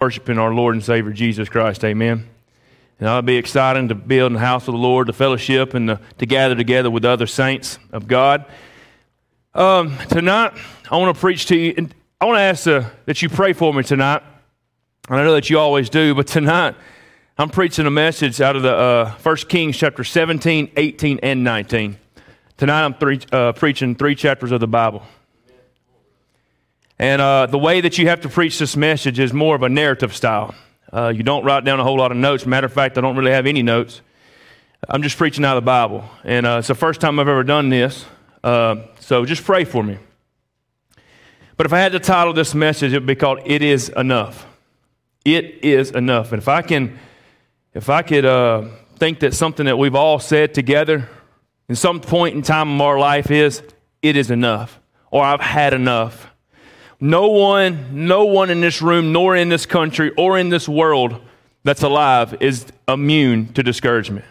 worshiping our Lord and Savior Jesus Christ. Amen. And it'll be exciting to build in the house of the Lord, to fellowship, and to, to gather together with other saints of God. Um, tonight, I want to preach to you, and I want to ask uh, that you pray for me tonight. And I know that you always do, but tonight, I'm preaching a message out of the uh, 1 Kings chapter 17, 18, and 19. Tonight, I'm three, uh, preaching three chapters of the Bible. And uh, the way that you have to preach this message is more of a narrative style. Uh, you don't write down a whole lot of notes. Matter of fact, I don't really have any notes. I'm just preaching out of the Bible. And uh, it's the first time I've ever done this. Uh, so just pray for me. But if I had to title this message, it would be called It Is Enough. It is enough. And if I can, if I could uh, think that something that we've all said together in some point in time of our life is, it is enough, or I've had enough. No one, no one in this room, nor in this country, or in this world that's alive is immune to discouragement.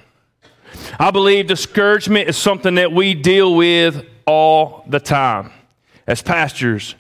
I believe discouragement is something that we deal with all the time as pastors,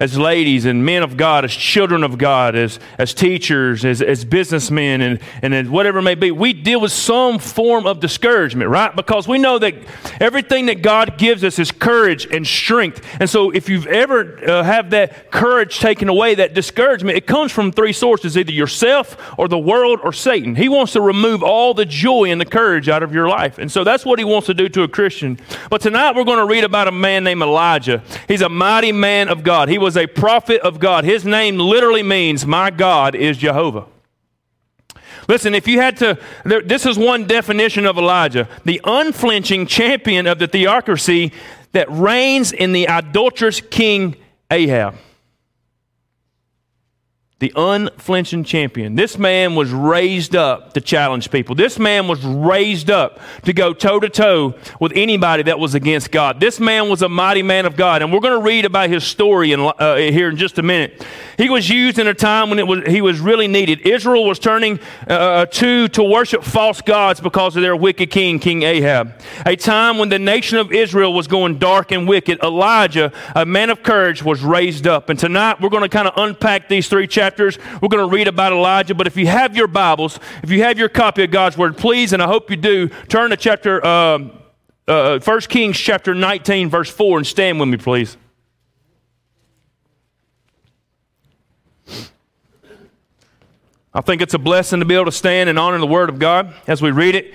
as ladies and men of God, as children of God, as, as teachers, as, as businessmen, and, and as whatever it may be, we deal with some form of discouragement, right? Because we know that everything that God gives us is courage and strength. And so if you've ever uh, have that courage taken away, that discouragement, it comes from three sources either yourself or the world or Satan. He wants to remove all the joy and the courage out of your life. And so that's what he wants to do to a Christian. But tonight we're going to read about a man named Elijah. He's a mighty man of God. He was a prophet of God. His name literally means, My God is Jehovah. Listen, if you had to, there, this is one definition of Elijah the unflinching champion of the theocracy that reigns in the adulterous king Ahab the unflinching champion. This man was raised up to challenge people. This man was raised up to go toe to toe with anybody that was against God. This man was a mighty man of God, and we're going to read about his story in, uh, here in just a minute. He was used in a time when it was, he was really needed. Israel was turning uh, to to worship false gods because of their wicked king, King Ahab. A time when the nation of Israel was going dark and wicked. Elijah, a man of courage, was raised up. And tonight we're going to kind of unpack these three chapters chapters. We're going to read about Elijah. But if you have your Bibles, if you have your copy of God's Word, please, and I hope you do, turn to chapter, um, uh, uh, 1 Kings chapter 19, verse 4, and stand with me, please. I think it's a blessing to be able to stand and honor the Word of God as we read it.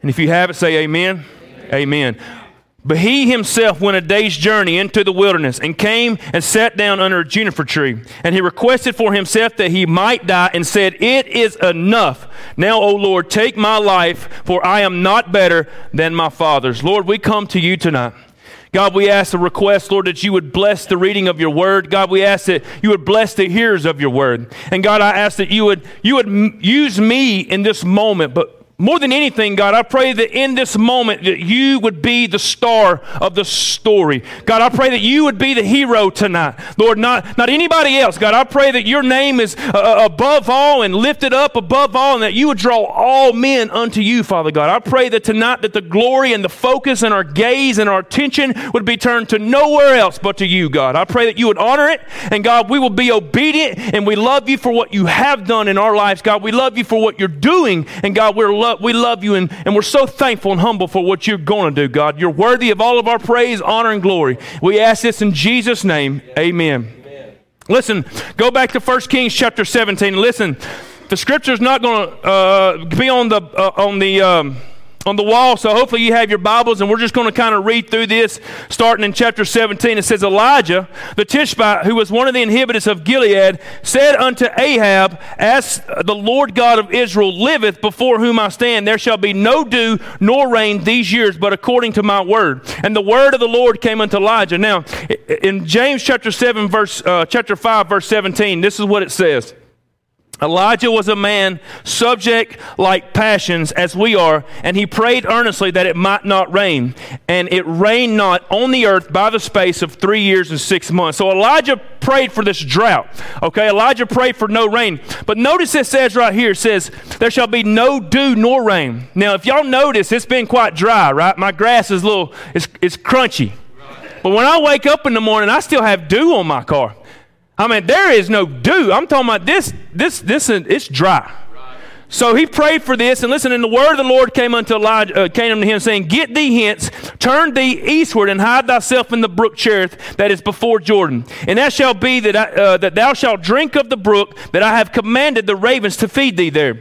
And if you have it, say amen. Amen. amen. But he himself went a day's journey into the wilderness and came and sat down under a juniper tree. And he requested for himself that he might die and said, It is enough. Now, O Lord, take my life, for I am not better than my father's. Lord, we come to you tonight. God, we ask a request, Lord, that you would bless the reading of your word. God, we ask that you would bless the hearers of your word. And God, I ask that you would, you would use me in this moment, but more than anything, God, I pray that in this moment that you would be the star of the story. God, I pray that you would be the hero tonight. Lord, not, not anybody else. God, I pray that your name is uh, uh, above all and lifted up above all and that you would draw all men unto you, Father God. I pray that tonight that the glory and the focus and our gaze and our attention would be turned to nowhere else but to you, God. I pray that you would honor it and God, we will be obedient and we love you for what you have done in our lives, God. We love you for what you're doing and God, we're love, we love you and, and we're so thankful and humble for what you're going to do, God. You're worthy of all of our praise, honor, and glory. We ask this in Jesus' name. Amen. Amen. Listen, go back to 1 Kings chapter 17. Listen, the scripture is not going to uh, be on the, uh, on the, um, on the wall. So hopefully you have your Bibles, and we're just going to kind of read through this, starting in chapter 17. It says, Elijah, the Tishbite, who was one of the inhabitants of Gilead, said unto Ahab, As the Lord God of Israel liveth, before whom I stand, there shall be no dew nor rain these years, but according to my word. And the word of the Lord came unto Elijah. Now, in James chapter 7, verse uh, chapter 5, verse 17, this is what it says. Elijah was a man subject like passions as we are, and he prayed earnestly that it might not rain. And it rained not on the earth by the space of three years and six months. So Elijah prayed for this drought. Okay, Elijah prayed for no rain. But notice it says right here, it says, There shall be no dew nor rain. Now, if y'all notice, it's been quite dry, right? My grass is a little, it's, it's crunchy. But when I wake up in the morning, I still have dew on my car. I mean, there is no dew. I'm talking about this, this, this, it's dry. So he prayed for this, and listen, and the word of the Lord came unto Elijah, uh, came unto him, saying, Get thee hence, turn thee eastward, and hide thyself in the brook Cherith that is before Jordan. And that shall be that, I, uh, that thou shalt drink of the brook that I have commanded the ravens to feed thee there.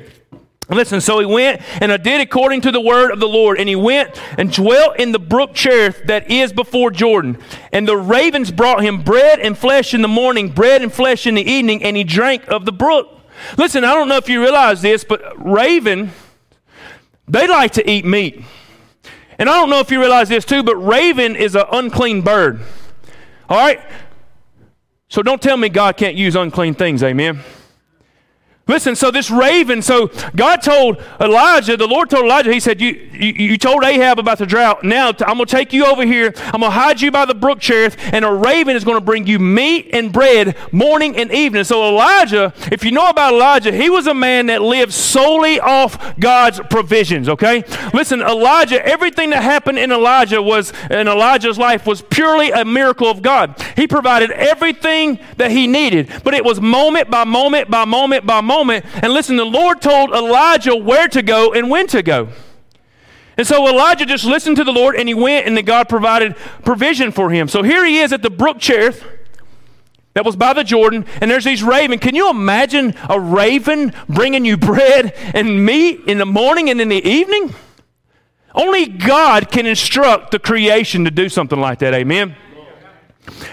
Listen, so he went and I did according to the word of the Lord, and he went and dwelt in the brook Cherith that is before Jordan. And the ravens brought him bread and flesh in the morning, bread and flesh in the evening, and he drank of the brook. Listen, I don't know if you realize this, but raven, they like to eat meat. And I don't know if you realize this too, but raven is an unclean bird. All right? So don't tell me God can't use unclean things, amen? Listen, so this raven, so God told Elijah, the Lord told Elijah, He said, You, you, you told Ahab about the drought. Now I'm going to take you over here. I'm going to hide you by the brook Cherith, and a raven is going to bring you meat and bread morning and evening. So Elijah, if you know about Elijah, he was a man that lived solely off God's provisions, okay? Listen, Elijah, everything that happened in Elijah was, in Elijah's life, was purely a miracle of God. He provided everything that he needed, but it was moment by moment by moment by moment moment. And listen, the Lord told Elijah where to go and when to go. And so Elijah just listened to the Lord and he went and then God provided provision for him. So here he is at the brook Cherith that was by the Jordan, and there's these raven. Can you imagine a raven bringing you bread and meat in the morning and in the evening? Only God can instruct the creation to do something like that. Amen.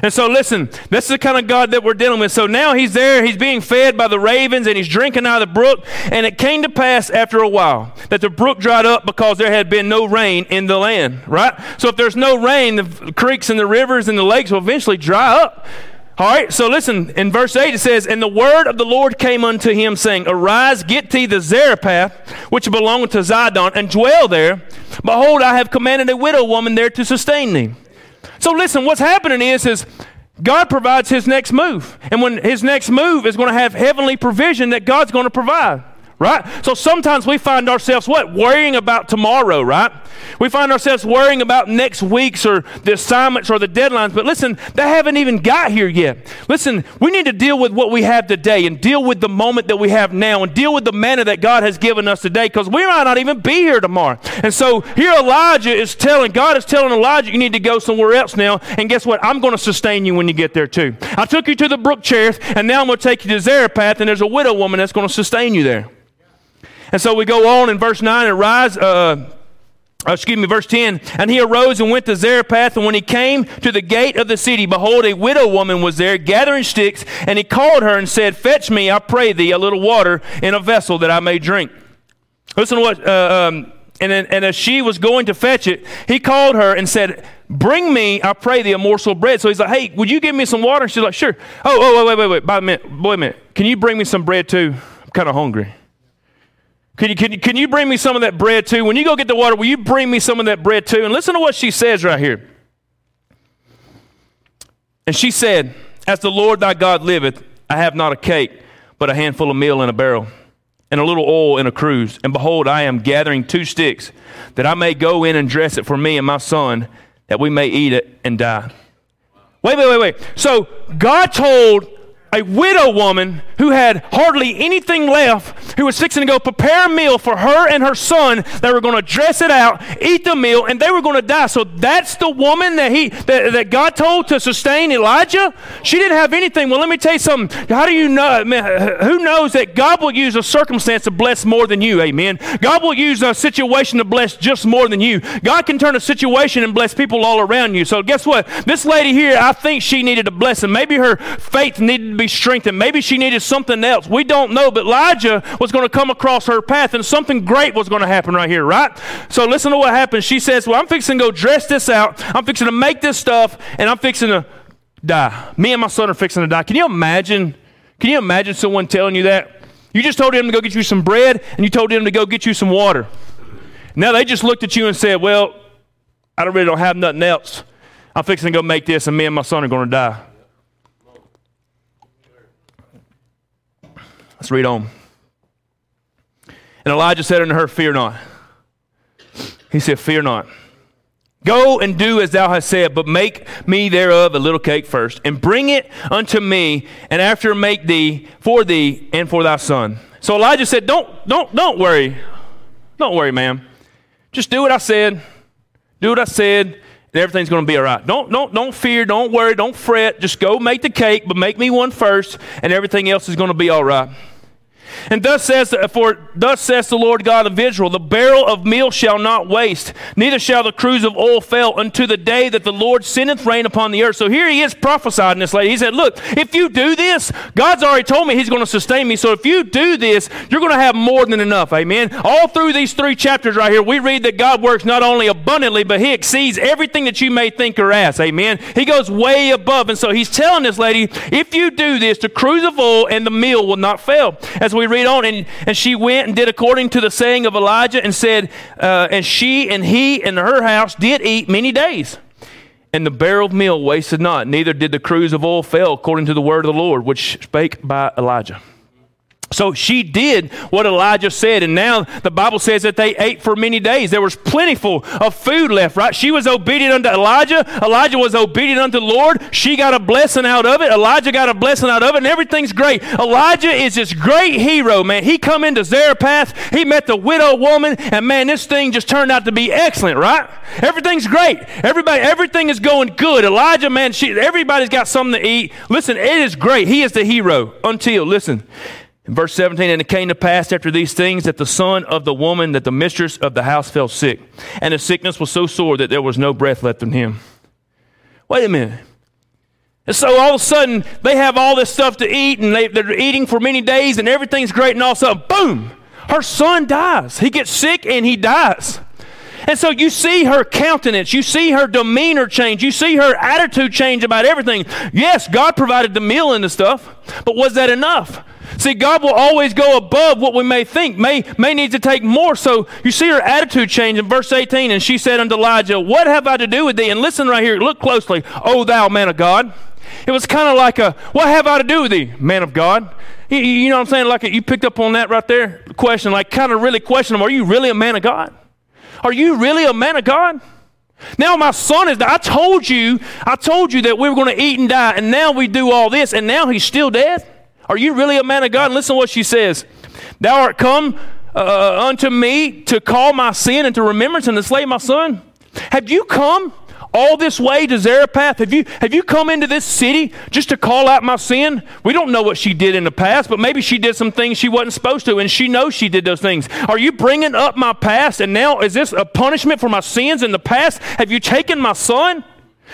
And so, listen, this is the kind of God that we're dealing with. So now he's there, he's being fed by the ravens, and he's drinking out of the brook. And it came to pass after a while that the brook dried up because there had been no rain in the land, right? So, if there's no rain, the creeks and the rivers and the lakes will eventually dry up. All right, so listen, in verse 8 it says, And the word of the Lord came unto him, saying, Arise, get thee the Zarephath, which belongeth to Zidon, and dwell there. Behold, I have commanded a widow woman there to sustain thee. So listen, what's happening is, is God provides his next move. And when his next move is going to have heavenly provision that God's going to provide right? So sometimes we find ourselves what? Worrying about tomorrow, right? We find ourselves worrying about next week's or the assignments or the deadlines. But listen, they haven't even got here yet. Listen, we need to deal with what we have today and deal with the moment that we have now and deal with the manna that God has given us today because we might not even be here tomorrow. And so here Elijah is telling, God is telling Elijah, you need to go somewhere else now. And guess what? I'm going to sustain you when you get there too. I took you to the brook Cherith, and now I'm going to take you to Zarephath, and there's a widow woman that's going to sustain you there. And so we go on in verse 9 and rise. Uh, uh, excuse me, verse 10. And he arose and went to Zarephath. And when he came to the gate of the city, behold, a widow woman was there gathering sticks. And he called her and said, Fetch me, I pray thee, a little water in a vessel that I may drink. Listen to what, uh, um, and, and as she was going to fetch it, he called her and said, Bring me, I pray thee, a morsel of bread. So he's like, Hey, would you give me some water? And she's like, Sure. Oh, oh, wait, wait, wait, wait. minute. Wait a minute. Can you bring me some bread too? I'm kind of hungry. Can you, can, you, can you bring me some of that bread too? When you go get the water, will you bring me some of that bread too? And listen to what she says right here. And she said, As the Lord thy God liveth, I have not a cake, but a handful of meal in a barrel, and a little oil in a cruse. And behold, I am gathering two sticks, that I may go in and dress it for me and my son, that we may eat it and die. Wait, wait, wait, wait. So God told a widow woman who had hardly anything left, who was fixing to go prepare a meal for her and her son. They were going to dress it out, eat the meal, and they were going to die. So that's the woman that he that, that God told to sustain Elijah. She didn't have anything. Well, let me tell you something. How do you know? Man, who knows that God will use a circumstance to bless more than you? Amen. God will use a situation to bless just more than you. God can turn a situation and bless people all around you. So guess what? This lady here, I think she needed a blessing. Maybe her faith needed be strengthened. Maybe she needed something else. We don't know, but Elijah was going to come across her path and something great was going to happen right here, right? So listen to what happens. She says, Well, I'm fixing to go dress this out. I'm fixing to make this stuff and I'm fixing to die. Me and my son are fixing to die. Can you imagine? Can you imagine someone telling you that? You just told him to go get you some bread and you told him to go get you some water. Now they just looked at you and said, Well, I really don't have nothing else. I'm fixing to go make this, and me and my son are going to die. Let's read on. And Elijah said unto her, Fear not. He said, Fear not. Go and do as thou hast said, but make me thereof a little cake first, and bring it unto me, and after make thee for thee and for thy son. So Elijah said, Don't, don't, don't worry. Don't worry, ma'am. Just do what I said. Do what I said, and everything's going to be all right. Don't, don't, don't fear. Don't worry. Don't fret. Just go make the cake, but make me one first, and everything else is going to be all right. And thus says, for thus says the Lord God of Israel, the barrel of meal shall not waste, neither shall the cruse of oil fail unto the day that the Lord sendeth rain upon the earth. So here he is prophesying this lady. He said, Look, if you do this, God's already told me he's going to sustain me. So if you do this, you're going to have more than enough. Amen. All through these three chapters right here, we read that God works not only abundantly, but he exceeds everything that you may think or ask. Amen. He goes way above. And so he's telling this lady, if you do this, the cruse of oil and the meal will not fail. As we read on, and, and she went and did according to the saying of Elijah and said, uh, and she and he and her house did eat many days. And the barrel of meal wasted not, neither did the cruse of oil fail, according to the word of the Lord, which spake by Elijah. So she did what Elijah said, and now the Bible says that they ate for many days. There was plentiful of food left, right? She was obedient unto Elijah. Elijah was obedient unto the Lord. She got a blessing out of it. Elijah got a blessing out of it, and everything's great. Elijah is this great hero, man. He come into Zarephath, he met the widow woman, and man, this thing just turned out to be excellent, right? Everything's great. Everybody, everything is going good. Elijah, man, she, everybody's got something to eat. Listen, it is great. He is the hero until, listen, in verse 17, and it came to pass after these things that the son of the woman, that the mistress of the house fell sick, and the sickness was so sore that there was no breath left in him. Wait a minute. And so all of a sudden, they have all this stuff to eat, and they, they're eating for many days, and everything's great, and all of a sudden, boom, her son dies. He gets sick and he dies. And so you see her countenance, you see her demeanor change, you see her attitude change about everything. Yes, God provided the meal and the stuff, but was that enough? See, God will always go above what we may think, may, may need to take more. So you see her attitude change in verse 18. And she said unto Elijah, What have I to do with thee? And listen right here, look closely. O thou man of God. It was kind of like a, What have I to do with thee, man of God? You, you know what I'm saying? Like a, you picked up on that right there? Question, like kind of really question him, Are you really a man of God? Are you really a man of God? Now my son is I told you, I told you that we were going to eat and die, and now we do all this, and now he's still dead. Are you really a man of God? And listen to what she says. Thou art come uh, unto me to call my sin into remembrance and to slay my son. Have you come all this way to Zarephath? Have you, have you come into this city just to call out my sin? We don't know what she did in the past, but maybe she did some things she wasn't supposed to, and she knows she did those things. Are you bringing up my past, and now is this a punishment for my sins in the past? Have you taken my son?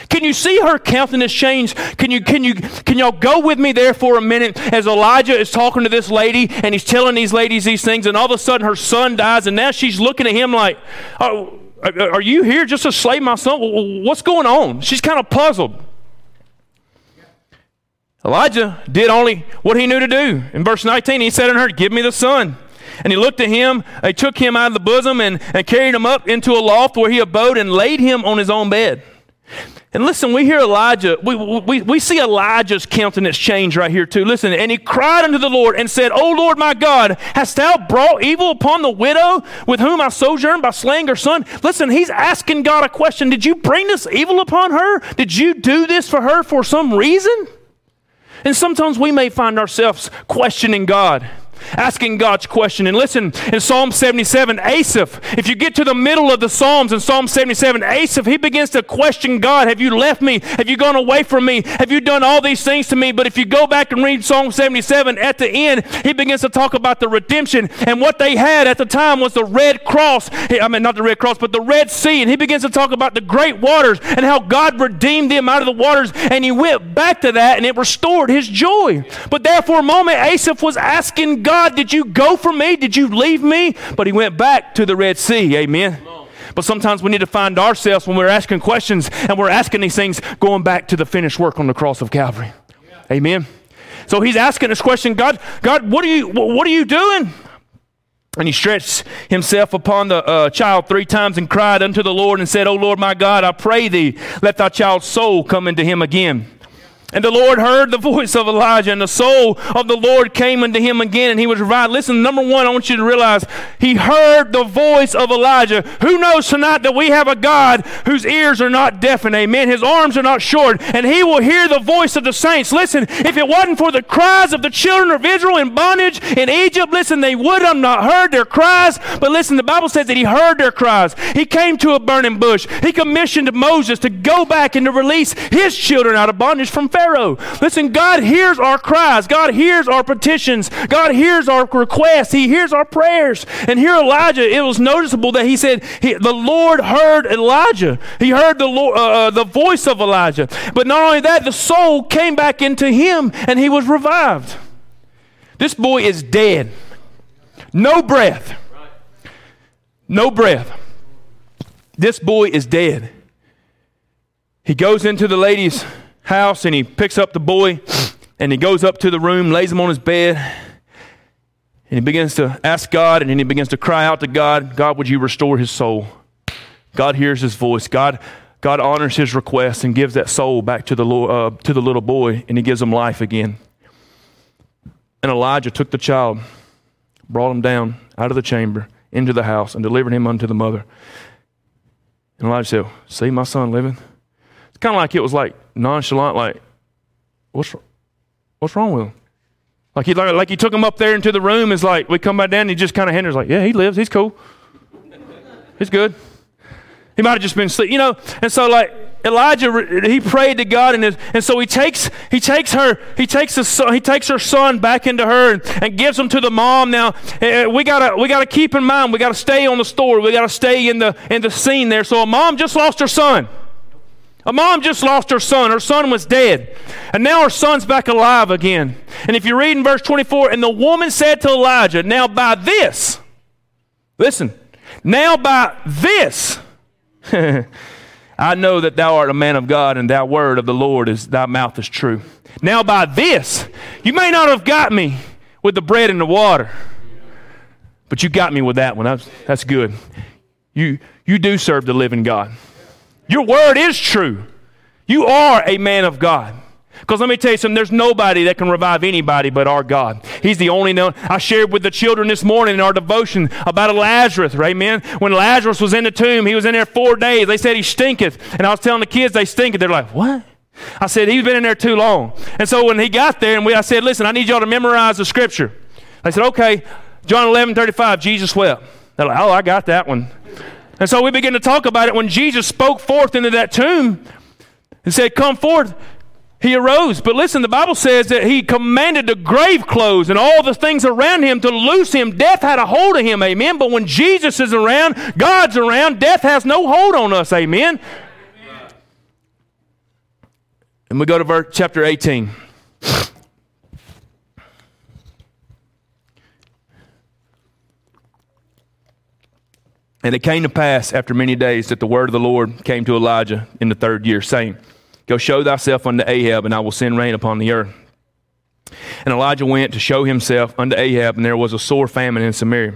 Can you see her countenance change? Can you can you can y'all go with me there for a minute as Elijah is talking to this lady and he's telling these ladies these things and all of a sudden her son dies and now she's looking at him like, "Oh, are you here just to slay my son? What's going on?" She's kind of puzzled. Elijah did only what he knew to do. In verse 19, he said unto her, Give me the son. And he looked at him, he took him out of the bosom and, and carried him up into a loft where he abode and laid him on his own bed. And listen, we hear Elijah, we, we, we see Elijah's countenance change right here too. Listen, and he cried unto the Lord and said, O Lord my God, hast thou brought evil upon the widow with whom I sojourned by slaying her son? Listen, he's asking God a question. Did you bring this evil upon her? Did you do this for her for some reason? And sometimes we may find ourselves questioning God asking God's question. And listen, in Psalm 77, Asaph, if you get to the middle of the Psalms in Psalm 77, Asaph, he begins to question God. Have you left me? Have you gone away from me? Have you done all these things to me? But if you go back and read Psalm 77, at the end, he begins to talk about the redemption. And what they had at the time was the Red Cross. I mean, not the Red Cross, but the Red Sea. And he begins to talk about the great waters and how God redeemed them out of the waters. And he went back to that and it restored his joy. But there for a moment, Asaph was asking God, did you go from me? Did you leave me? But he went back to the Red Sea. Amen. But sometimes we need to find ourselves when we're asking questions and we're asking these things going back to the finished work on the cross of Calvary. Yeah. Amen. So he's asking this question, God, God, what are you what are you doing? And he stretched himself upon the uh, child three times and cried unto the Lord and said, O Lord my God, I pray thee, let thy child's soul come into him again. And the Lord heard the voice of Elijah, and the soul of the Lord came unto him again, and he was revived. Listen, number one, I want you to realize he heard the voice of Elijah. Who knows tonight that we have a God whose ears are not deafened? Amen. His arms are not short, and he will hear the voice of the saints. Listen, if it wasn't for the cries of the children of Israel in bondage in Egypt, listen, they would have not heard their cries. But listen, the Bible says that he heard their cries. He came to a burning bush. He commissioned Moses to go back and to release his children out of bondage from Pharaoh. Listen, God hears our cries. God hears our petitions. God hears our requests. He hears our prayers. And here Elijah, it was noticeable that he said he, the Lord heard Elijah. He heard the Lord, uh, uh, the voice of Elijah. But not only that, the soul came back into him and he was revived. This boy is dead. No breath. No breath. This boy is dead. He goes into the lady's house and he picks up the boy and he goes up to the room, lays him on his bed, and he begins to ask God and then he begins to cry out to God, God, would you restore his soul? God hears his voice. God, God honors his request and gives that soul back to the, uh, to the little boy and he gives him life again. And Elijah took the child, brought him down out of the chamber into the house and delivered him unto the mother. And Elijah said, See my son living? It's kind of like it was like nonchalant, like, what's, what's wrong with him? Like he, like, like he took him up there into the room. Is like, we come back down and he just kind of hinders, like, yeah, he lives. He's cool. He's good. He might have just been sleep, you know. And so, like, Elijah, he prayed to God, and, and so he takes he takes her he takes his son, he takes her son back into her and, and gives him to the mom. Now uh, we gotta we gotta keep in mind we gotta stay on the story. We gotta stay in the in the scene there. So a mom just lost her son. A mom just lost her son. Her son was dead. And now her son's back alive again. And if you read in verse 24, and the woman said to Elijah, Now by this, listen, now by this, I know that thou art a man of God, and thy word of the Lord is thy mouth is true. Now by this, you may not have got me with the bread and the water, but you got me with that one. That's, that's good. You, you do serve the living God. Your word is true. You are a man of God. Because let me tell you something, there's nobody that can revive anybody but our God. He's the only known. I shared with the children this morning in our devotion about Lazarus, right, amen. When Lazarus was in the tomb, he was in there four days. They said he stinketh. And I was telling the kids they stinketh. They're like, what? I said, he's been in there too long. And so when he got there, and we, I said, listen, I need y'all to memorize the scripture. They said, okay, John 11, 35, Jesus wept. They're like, oh, I got that one. And so we begin to talk about it when Jesus spoke forth into that tomb and said, Come forth. He arose. But listen, the Bible says that he commanded the grave clothes and all the things around him to loose him. Death had a hold of him, amen. But when Jesus is around, God's around, death has no hold on us, amen. And we go to verse, chapter 18. And it came to pass after many days that the word of the Lord came to Elijah in the third year, saying, Go show thyself unto Ahab, and I will send rain upon the earth. And Elijah went to show himself unto Ahab, and there was a sore famine in Samaria.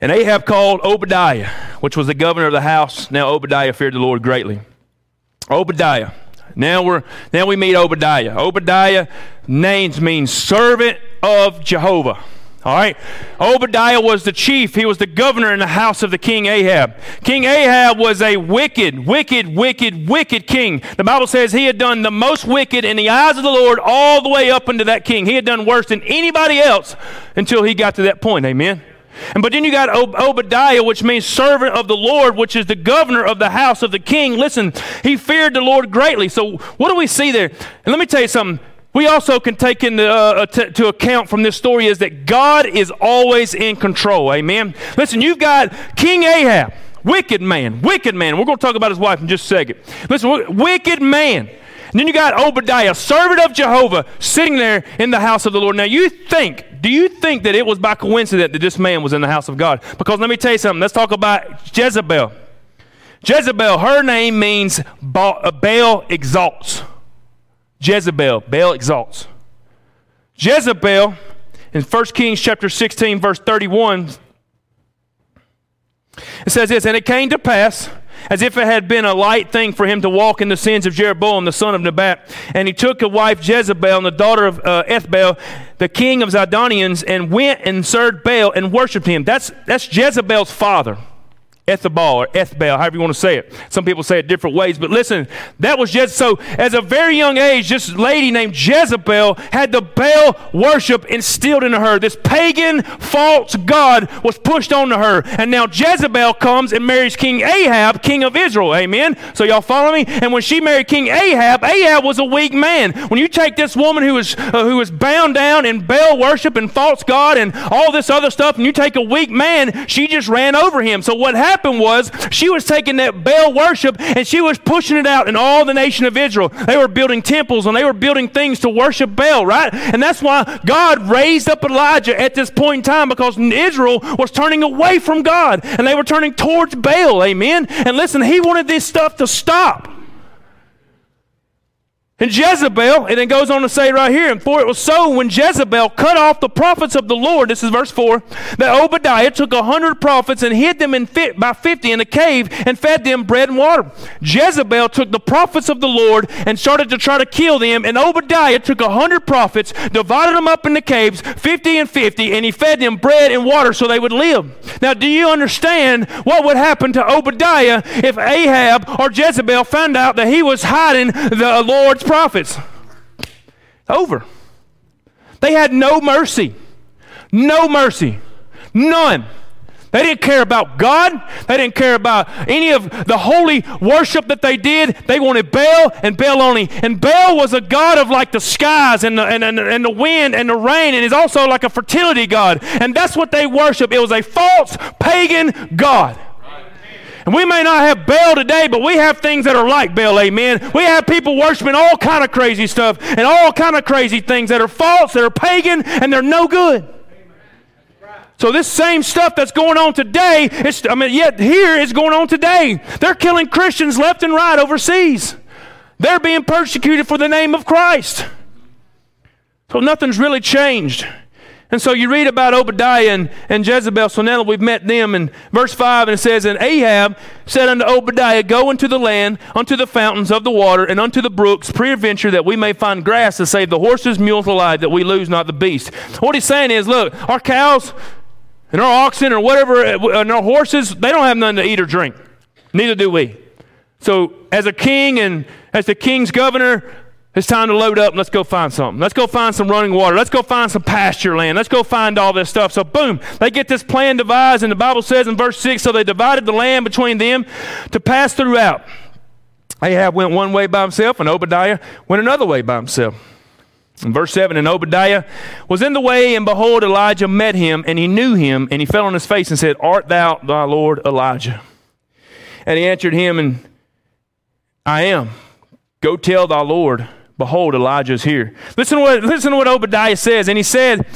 And Ahab called Obadiah, which was the governor of the house. Now Obadiah feared the Lord greatly. Obadiah. Now we're now we meet Obadiah. Obadiah names means servant of Jehovah. All right. Obadiah was the chief. He was the governor in the house of the king Ahab. King Ahab was a wicked, wicked, wicked, wicked king. The Bible says he had done the most wicked in the eyes of the Lord all the way up into that king. He had done worse than anybody else until he got to that point. Amen. And but then you got Ob- Obadiah, which means servant of the Lord, which is the governor of the house of the king. Listen, he feared the Lord greatly. So what do we see there? And let me tell you something we also can take into uh, to account from this story is that God is always in control. Amen. Listen, you've got King Ahab, wicked man, wicked man. We're going to talk about his wife in just a second. Listen, wicked man. And then you got Obadiah, servant of Jehovah, sitting there in the house of the Lord. Now, you think, do you think that it was by coincidence that this man was in the house of God? Because let me tell you something. Let's talk about Jezebel. Jezebel, her name means Baal exalts. Jezebel, Baal exalts. Jezebel, in 1 Kings chapter 16, verse 31, it says this, and it came to pass as if it had been a light thing for him to walk in the sins of Jeroboam, the son of Nebat. And he took a wife Jezebel, and the daughter of uh, Ethbaal, the king of Zidonians, and went and served Baal and worshipped him. That's, that's Jezebel's father. Ethbal or Ethbal, however you want to say it. Some people say it different ways, but listen, that was just so. As a very young age, this lady named Jezebel had the Baal worship instilled into her. This pagan, false god was pushed onto her, and now Jezebel comes and marries King Ahab, king of Israel. Amen. So y'all follow me? And when she married King Ahab, Ahab was a weak man. When you take this woman who was uh, who was bound down in Baal worship and false god and all this other stuff, and you take a weak man, she just ran over him. So what happened? Happened was she was taking that Baal worship and she was pushing it out in all the nation of Israel. They were building temples and they were building things to worship Baal, right? And that's why God raised up Elijah at this point in time because Israel was turning away from God and they were turning towards Baal. Amen. And listen, he wanted this stuff to stop. And Jezebel, and it goes on to say right here, and for it was so when Jezebel cut off the prophets of the Lord, this is verse 4, that Obadiah took a hundred prophets and hid them in fit, by fifty in a cave and fed them bread and water. Jezebel took the prophets of the Lord and started to try to kill them, and Obadiah took a hundred prophets, divided them up into caves, fifty and fifty, and he fed them bread and water so they would live. Now, do you understand what would happen to Obadiah if Ahab or Jezebel found out that he was hiding the Lord's prophets. Over. They had no mercy. No mercy. None. They didn't care about God. They didn't care about any of the holy worship that they did. They wanted Baal and Baal only. And Baal was a god of like the skies and the, and, and, and the wind and the rain, and is also like a fertility god. And that's what they worship. It was a false pagan god. And we may not have Baal today, but we have things that are like Baal, amen. We have people worshiping all kind of crazy stuff and all kind of crazy things that are false, that are pagan, and they're no good. So this same stuff that's going on today, it's, I mean, yet here is going on today. They're killing Christians left and right overseas. They're being persecuted for the name of Christ. So nothing's really changed. And so you read about Obadiah and, and Jezebel. So now that we've met them in verse 5, and it says, And Ahab said unto Obadiah, Go into the land, unto the fountains of the water, and unto the brooks, peradventure that we may find grass to save the horses, mules alive, that we lose not the beast. What he's saying is, look, our cows and our oxen or whatever, uh, and our horses, they don't have nothing to eat or drink. Neither do we. So as a king and as the king's governor, it's time to load up and let's go find something. Let's go find some running water. Let's go find some pasture land. Let's go find all this stuff. So, boom, they get this plan devised, and the Bible says in verse 6 so they divided the land between them to pass throughout. Ahab went one way by himself, and Obadiah went another way by himself. In verse 7, and Obadiah was in the way, and behold, Elijah met him, and he knew him, and he fell on his face and said, Art thou thy Lord Elijah? And he answered him, and I am. Go tell thy Lord Behold, Elijah is here. Listen to, what, listen to what Obadiah says. And he said,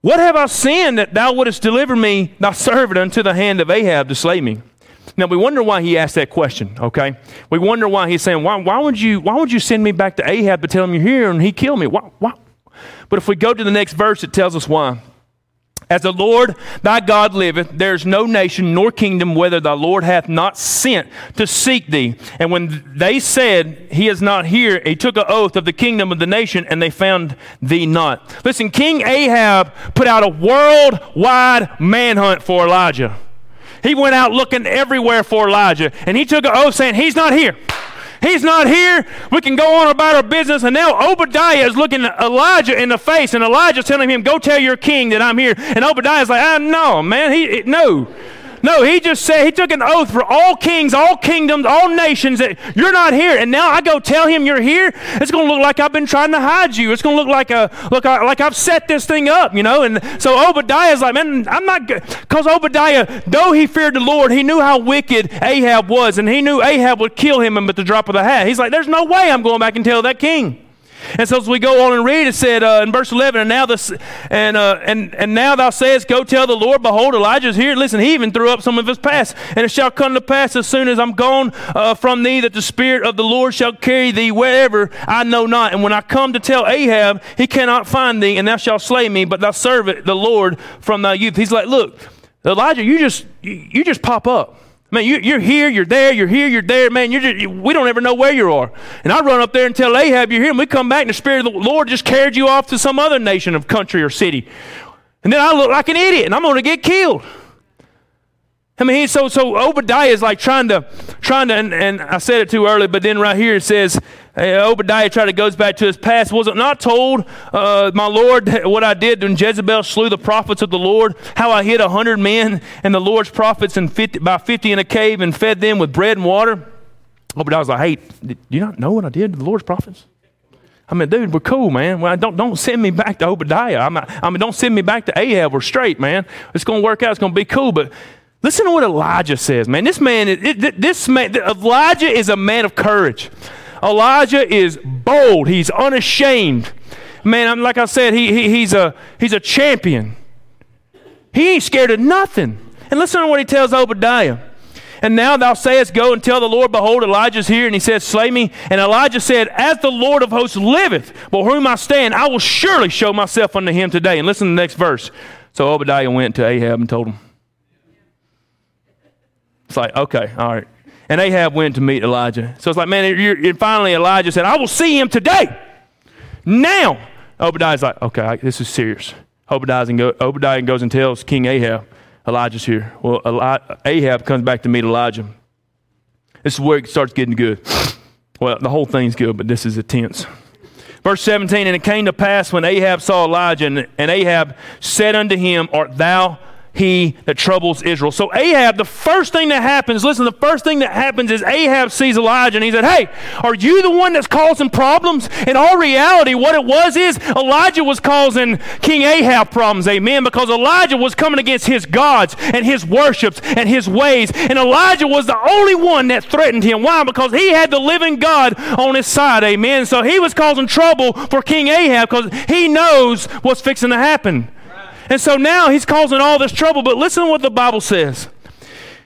What have I sinned that thou wouldest deliver me, thy servant, unto the hand of Ahab to slay me? Now we wonder why he asked that question, okay? We wonder why he's saying, Why, why, would, you, why would you send me back to Ahab to tell him you're here and he kill me? Why, why? But if we go to the next verse, it tells us why. As the Lord thy God liveth, there is no nation nor kingdom whether the Lord hath not sent to seek thee. And when they said, He is not here, he took an oath of the kingdom of the nation, and they found thee not. Listen, King Ahab put out a worldwide manhunt for Elijah. He went out looking everywhere for Elijah, and he took an oath saying, He's not here. He's not here. We can go on about our business. And now Obadiah is looking Elijah in the face, and Elijah's telling him, Go tell your king that I'm here. And Obadiah's like, ah, No, man. He, no. No, he just said, he took an oath for all kings, all kingdoms, all nations that you're not here. And now I go tell him you're here. It's going to look like I've been trying to hide you. It's going to look like a, look like I've set this thing up, you know. And so Obadiah's like, man, I'm not good. Because Obadiah, though he feared the Lord, he knew how wicked Ahab was. And he knew Ahab would kill him at the drop of the hat. He's like, there's no way I'm going back and tell that king. And so as we go on and read, it said uh, in verse 11, and now this, and, uh, and, and now thou sayest, go tell the Lord, behold, Elijah is here. Listen, he even threw up some of his past. And it shall come to pass as soon as I'm gone uh, from thee that the Spirit of the Lord shall carry thee wherever I know not. And when I come to tell Ahab, he cannot find thee, and thou shalt slay me, but thou serve it, the Lord from thy youth. He's like, look, Elijah, you just, you just pop up. Man, you, you're here, you're there, you're here, you're there. Man, you're just, we don't ever know where you are. And I run up there and tell Ahab you're here, and we come back, and the Spirit of the Lord just carried you off to some other nation of country or city. And then I look like an idiot, and I'm going to get killed. I mean, so so Obadiah is like trying to trying to, and, and I said it too early, but then right here it says uh, Obadiah tried to goes back to his past. Was it not told, uh, my Lord, what I did when Jezebel slew the prophets of the Lord? How I hid a hundred men and the Lord's prophets and 50, by fifty in a cave and fed them with bread and water. Obadiah was like, "Hey, do you not know what I did to the Lord's prophets?" I mean, dude, we're cool, man. Well, don't don't send me back to Obadiah. I'm not, I mean, don't send me back to Ahab. We're straight, man. It's going to work out. It's going to be cool. But Listen to what Elijah says, man. This man, it, this man, Elijah is a man of courage. Elijah is bold. He's unashamed. Man, like I said, he, he, he's, a, he's a champion. He ain't scared of nothing. And listen to what he tells Obadiah. And now thou sayest, Go and tell the Lord, Behold, Elijah's here. And he says, Slay me. And Elijah said, As the Lord of hosts liveth, before whom I stand, I will surely show myself unto him today. And listen to the next verse. So Obadiah went to Ahab and told him. It's like, okay, all right. And Ahab went to meet Elijah. So it's like, man, and finally Elijah said, I will see him today. Now. Obadiah's like, okay, this is serious. Obadiah, and go, Obadiah goes and tells King Ahab, Elijah's here. Well, Eli- Ahab comes back to meet Elijah. This is where it starts getting good. Well, the whole thing's good, but this is intense. Verse 17, and it came to pass when Ahab saw Elijah, and, and Ahab said unto him, Art thou he that troubles Israel. So Ahab, the first thing that happens, listen, the first thing that happens is Ahab sees Elijah and he said, Hey, are you the one that's causing problems? In all reality, what it was is Elijah was causing King Ahab problems, amen, because Elijah was coming against his gods and his worships and his ways. And Elijah was the only one that threatened him. Why? Because he had the living God on his side, amen. So he was causing trouble for King Ahab because he knows what's fixing to happen. And so now he's causing all this trouble. But listen to what the Bible says.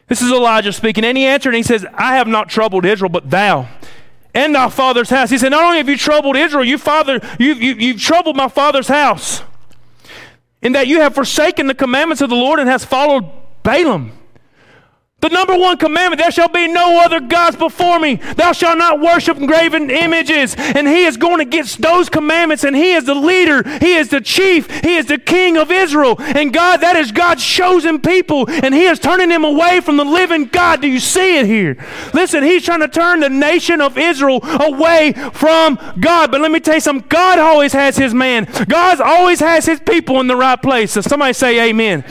This is Elijah speaking. And he answered and he says, I have not troubled Israel, but thou and thy father's house. He said, Not only have you troubled Israel, you father, you, you, you've troubled my father's house. In that you have forsaken the commandments of the Lord and has followed Baalim the number one commandment, there shall be no other gods before me. Thou shalt not worship graven images. And he is going against those commandments, and he is the leader. He is the chief. He is the king of Israel. And God, that is God's chosen people, and he is turning them away from the living God. Do you see it here? Listen, he's trying to turn the nation of Israel away from God. But let me tell you something God always has his man, God always has his people in the right place. So somebody say amen.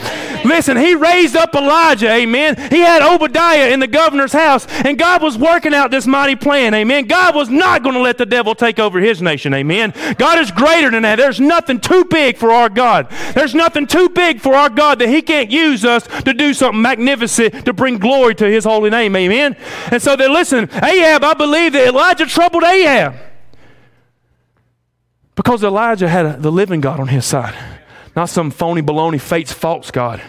Listen, he raised up Elijah, amen. He had Obadiah in the governor's house, and God was working out this mighty plan. Amen. God was not going to let the devil take over his nation. Amen. God is greater than that. There's nothing too big for our God. There's nothing too big for our God that he can't use us to do something magnificent to bring glory to his holy name. Amen. And so then listen, Ahab, I believe that Elijah troubled Ahab because Elijah had the living God on his side, not some phony baloney, fate's false God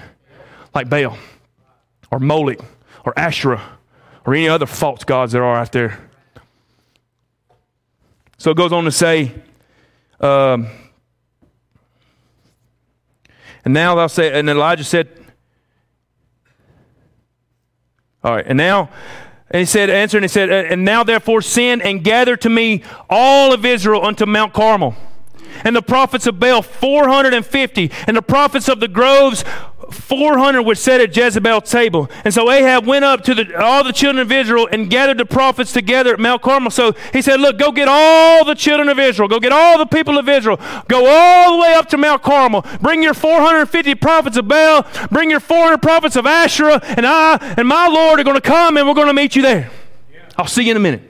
like Baal or Moloch or Asherah or any other false gods there are out there. So it goes on to say, um, and now thou say, and Elijah said, all right, and now, and he said, answer, and he said, and now therefore send and gather to me all of Israel unto Mount Carmel and the prophets of Baal 450, and the prophets of the groves 400 which sat at Jezebel's table. And so Ahab went up to the, all the children of Israel and gathered the prophets together at Mount Carmel. So he said, Look, go get all the children of Israel, go get all the people of Israel, go all the way up to Mount Carmel. Bring your 450 prophets of Baal, bring your 400 prophets of Asherah, and I and my Lord are going to come and we're going to meet you there. I'll see you in a minute.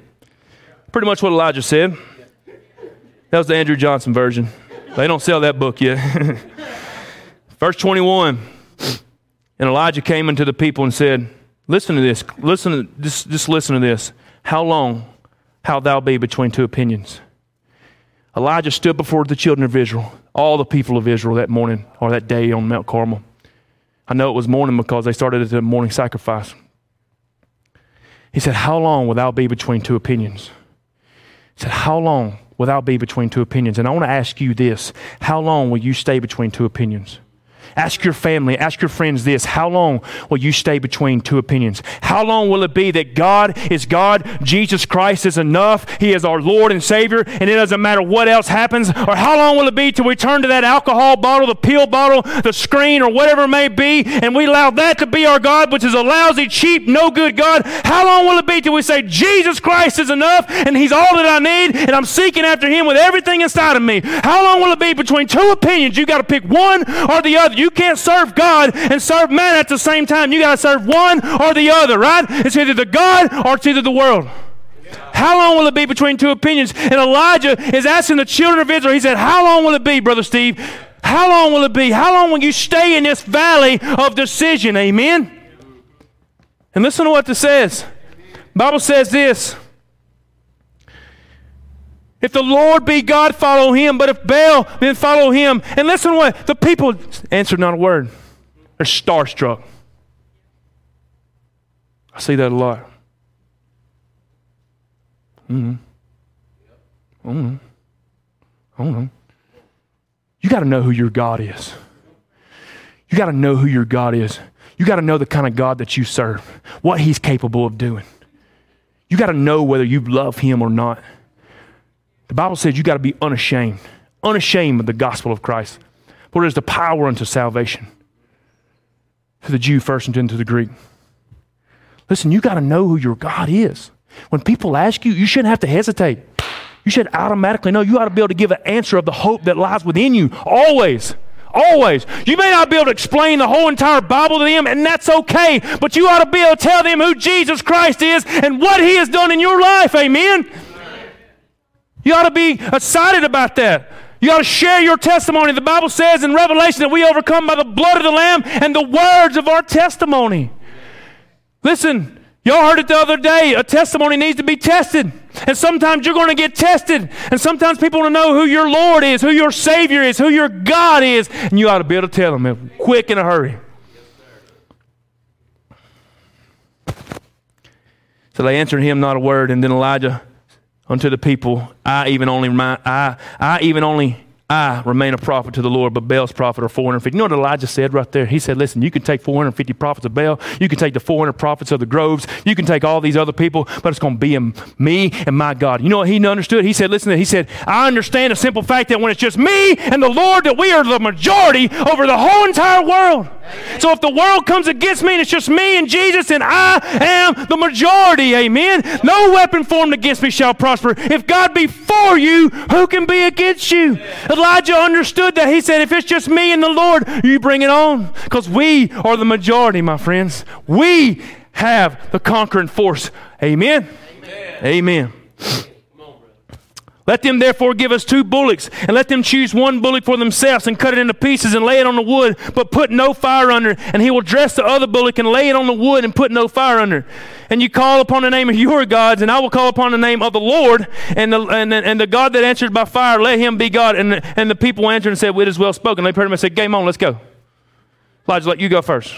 Pretty much what Elijah said. That was the Andrew Johnson version. They don't sell that book yet. Verse 21 And Elijah came unto the people and said, Listen to this. Listen to, just, just listen to this. How long how thou be between two opinions? Elijah stood before the children of Israel, all the people of Israel that morning or that day on Mount Carmel. I know it was morning because they started at the morning sacrifice. He said, How long will thou be between two opinions? He said, How long will thou be between two opinions. And I want to ask you this how long will you stay between two opinions? Ask your family, ask your friends this How long will you stay between two opinions? How long will it be that God is God, Jesus Christ is enough, He is our Lord and Savior, and it doesn't matter what else happens? Or how long will it be till we turn to that alcohol bottle, the pill bottle, the screen, or whatever it may be, and we allow that to be our God, which is a lousy, cheap, no good God? How long will it be till we say, Jesus Christ is enough, and He's all that I need, and I'm seeking after Him with everything inside of me? How long will it be between two opinions? You got to pick one or the other. You can't serve God and serve man at the same time. You got to serve one or the other, right? It's either the God or it's either the world. How long will it be between two opinions? And Elijah is asking the children of Israel, he said, How long will it be, Brother Steve? How long will it be? How long will you stay in this valley of decision? Amen? And listen to what this says. Bible says this. If the Lord be God, follow him. But if Baal, then follow him. And listen what the people answered not a word. They're starstruck. I see that a lot. Mm-hmm. I don't know. I don't know. You got to know who your God is. You got to know who your God is. You got to know the kind of God that you serve, what He's capable of doing. You got to know whether you love Him or not. The Bible says you got to be unashamed, unashamed of the gospel of Christ. For it is the power unto salvation to the Jew first and then to the Greek. Listen, you got to know who your God is. When people ask you, you shouldn't have to hesitate. You should automatically know. You ought to be able to give an answer of the hope that lies within you always. Always. You may not be able to explain the whole entire Bible to them, and that's okay, but you ought to be able to tell them who Jesus Christ is and what He has done in your life. Amen. You ought to be excited about that. You ought to share your testimony. The Bible says in Revelation that we overcome by the blood of the Lamb and the words of our testimony. Listen, y'all heard it the other day. A testimony needs to be tested. And sometimes you're going to get tested. And sometimes people want to know who your Lord is, who your Savior is, who your God is. And you ought to be able to tell them quick in a hurry. So they answered him not a word. And then Elijah unto the people, I even only I, I even only I remain a prophet to the Lord, but Baal's prophet are 450. You know what Elijah said right there? He said, Listen, you can take 450 prophets of Baal, you can take the 400 prophets of the groves, you can take all these other people, but it's going to be me and my God. You know what he understood? He said, Listen, he said, I understand the simple fact that when it's just me and the Lord, that we are the majority over the whole entire world. So if the world comes against me and it's just me and Jesus, and I am the majority. Amen. No weapon formed against me shall prosper. If God be for you, who can be against you? Elijah understood that. He said, if it's just me and the Lord, you bring it on. Because we are the majority, my friends. We have the conquering force. Amen. Amen. Amen. Let them therefore give us two bullocks, and let them choose one bullock for themselves, and cut it into pieces, and lay it on the wood, but put no fire under. it. And he will dress the other bullock, and lay it on the wood, and put no fire under. it. And you call upon the name of your gods, and I will call upon the name of the Lord, and the, and, and the God that answered by fire, let him be God. And the, and the people answered and said, It is well spoken. They heard him and said, Game on, let's go. Elijah, let you go first.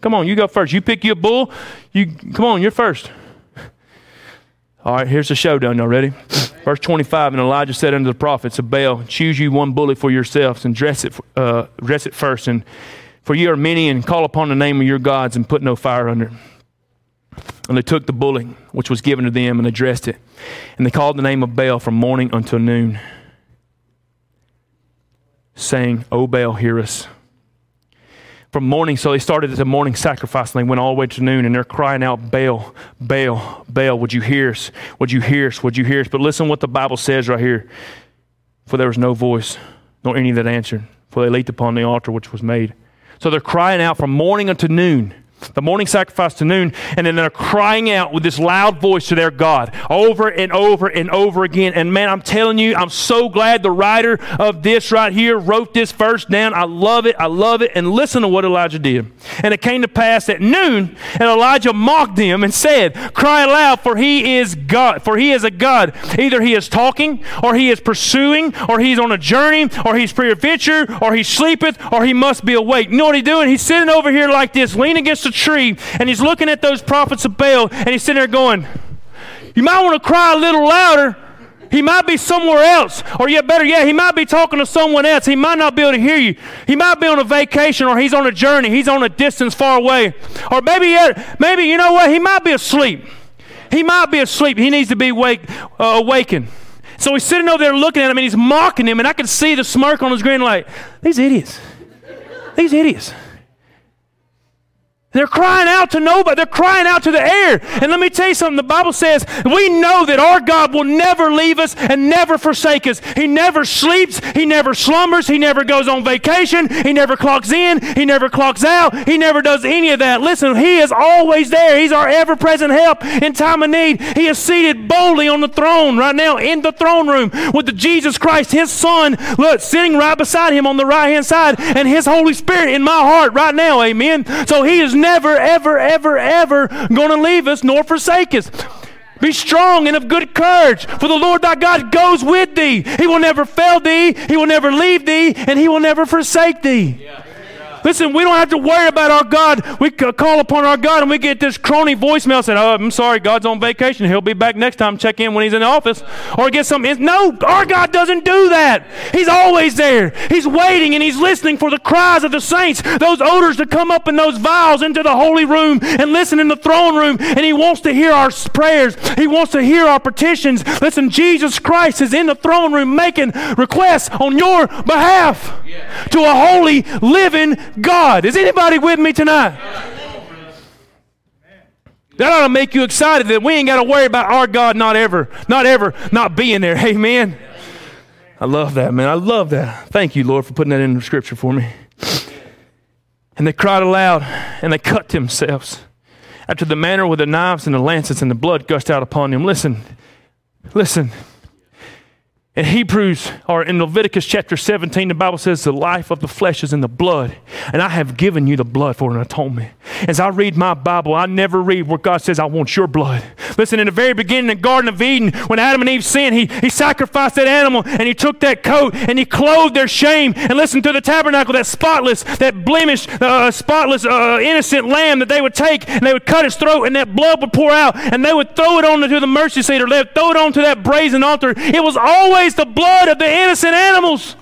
Come on, you go first. You pick your bull. You come on, you're first. All right, here's the showdown. Y'all ready? Verse 25, and Elijah said unto the prophets of Baal, Choose you one bullock for yourselves, and dress it, uh, dress it first. And for ye are many, and call upon the name of your gods, and put no fire under. And they took the bullock which was given to them, and they dressed it. And they called the name of Baal from morning until noon, saying, O Baal, hear us from morning. So they started at the morning sacrifice and they went all the way to noon and they're crying out, Baal, Baal, Baal, would you hear us? Would you hear us? Would you hear us? But listen what the Bible says right here. For there was no voice, nor any that answered, for they leaped upon the altar which was made. So they're crying out from morning unto noon the morning sacrifice to noon, and then they're crying out with this loud voice to their God over and over and over again. And man, I'm telling you, I'm so glad the writer of this right here wrote this verse down. I love it. I love it. And listen to what Elijah did. And it came to pass at noon, and Elijah mocked them and said, Cry aloud, for he is God, for he is a God. Either he is talking, or he is pursuing, or he's on a journey, or he's pre-adventure, or he sleepeth, or he must be awake. You know what he's doing? He's sitting over here like this, leaning against a tree and he's looking at those prophets of Baal and he's sitting there going, You might want to cry a little louder He might be somewhere else, or yet better yet, he might be talking to someone else. He might not be able to hear you. He might be on a vacation, or he's on a journey. He's on a distance far away, or maybe maybe you know what? He might be asleep. He might be asleep. He needs to be wake, uh, awakened. So he's sitting over there looking at him, and he's mocking him, and I can see the smirk on his grin, like these idiots, these idiots. They're crying out to nobody. They're crying out to the air. And let me tell you something. The Bible says we know that our God will never leave us and never forsake us. He never sleeps. He never slumbers. He never goes on vacation. He never clocks in. He never clocks out. He never does any of that. Listen, He is always there. He's our ever present help in time of need. He is seated boldly on the throne right now in the throne room with the Jesus Christ, His Son, look, sitting right beside Him on the right hand side, and His Holy Spirit in my heart right now. Amen. So He is never, ever, ever, ever going to leave us nor forsake us. Be strong and of good courage, for the Lord thy God goes with thee. He will never fail thee, he will never leave thee, and he will never forsake thee. Yeah. Listen, we don't have to worry about our God. We call upon our God and we get this crony voicemail saying, Oh, I'm sorry, God's on vacation. He'll be back next time. Check in when he's in the office. Or get something. No, our God doesn't do that. He's always there. He's waiting and he's listening for the cries of the saints, those odors to come up in those vials into the holy room and listen in the throne room. And he wants to hear our prayers, he wants to hear our petitions. Listen, Jesus Christ is in the throne room making requests on your behalf to a holy, living God. Is anybody with me tonight? That ought to make you excited that we ain't got to worry about our God not ever, not ever not being there. Amen. I love that, man. I love that. Thank you, Lord, for putting that in the scripture for me. And they cried aloud and they cut themselves after the manner with the knives and the lances and the blood gushed out upon them. Listen, listen. In Hebrews or in Leviticus chapter 17, the Bible says the life of the flesh is in the blood, and I have given you the blood for an atonement. As I read my Bible, I never read where God says, I want your blood. Listen, in the very beginning, in the Garden of Eden, when Adam and Eve sinned, he, he sacrificed that animal and he took that coat and he clothed their shame. And listen to the tabernacle, that spotless, that blemished, uh, spotless, uh, innocent lamb that they would take and they would cut its throat and that blood would pour out and they would throw it onto the mercy seat or they would throw it onto that brazen altar. It was always the blood of the innocent animals.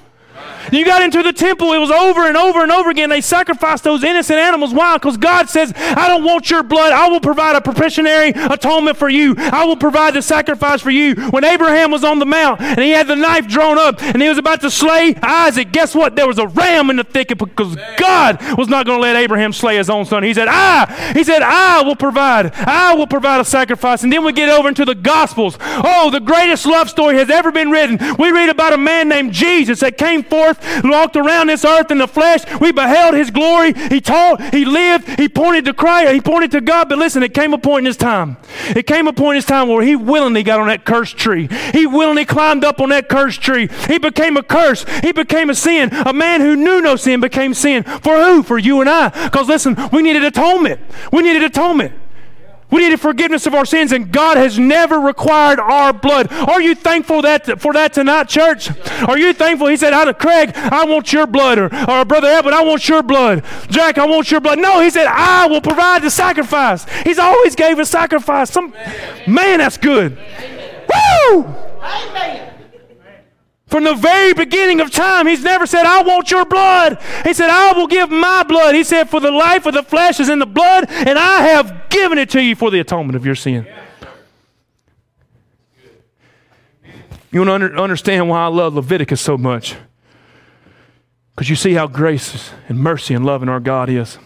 You got into the temple, it was over and over and over again. They sacrificed those innocent animals. Why? Because God says, I don't want your blood. I will provide a propitiatory atonement for you. I will provide the sacrifice for you. When Abraham was on the mount and he had the knife drawn up and he was about to slay Isaac, guess what? There was a ram in the thicket because God was not going to let Abraham slay his own son. He said, I, he said, I will provide. I will provide a sacrifice. And then we get over into the Gospels. Oh, the greatest love story has ever been written. We read about a man named Jesus that came forth earth, walked around this earth in the flesh. We beheld his glory. He taught, he lived, he pointed to Christ, he pointed to God. But listen, it came a point in his time. It came a point in his time where he willingly got on that cursed tree. He willingly climbed up on that cursed tree. He became a curse. He became a sin. A man who knew no sin became sin. For who? For you and I. Because listen, we needed atonement. We needed atonement. We needed forgiveness of our sins, and God has never required our blood. Are you thankful that, for that tonight, church? Are you thankful? He said, out of Craig, I want your blood, or, or Brother Abbott, I want your blood. Jack, I want your blood. No, he said, I will provide the sacrifice. He's always gave a sacrifice. Some, man, that's good. Woo! Amen. From the very beginning of time, he's never said, I want your blood. He said, I will give my blood. He said, For the life of the flesh is in the blood, and I have given it to you for the atonement of your sin. You want to under, understand why I love Leviticus so much? Because you see how gracious and mercy and love in our God is.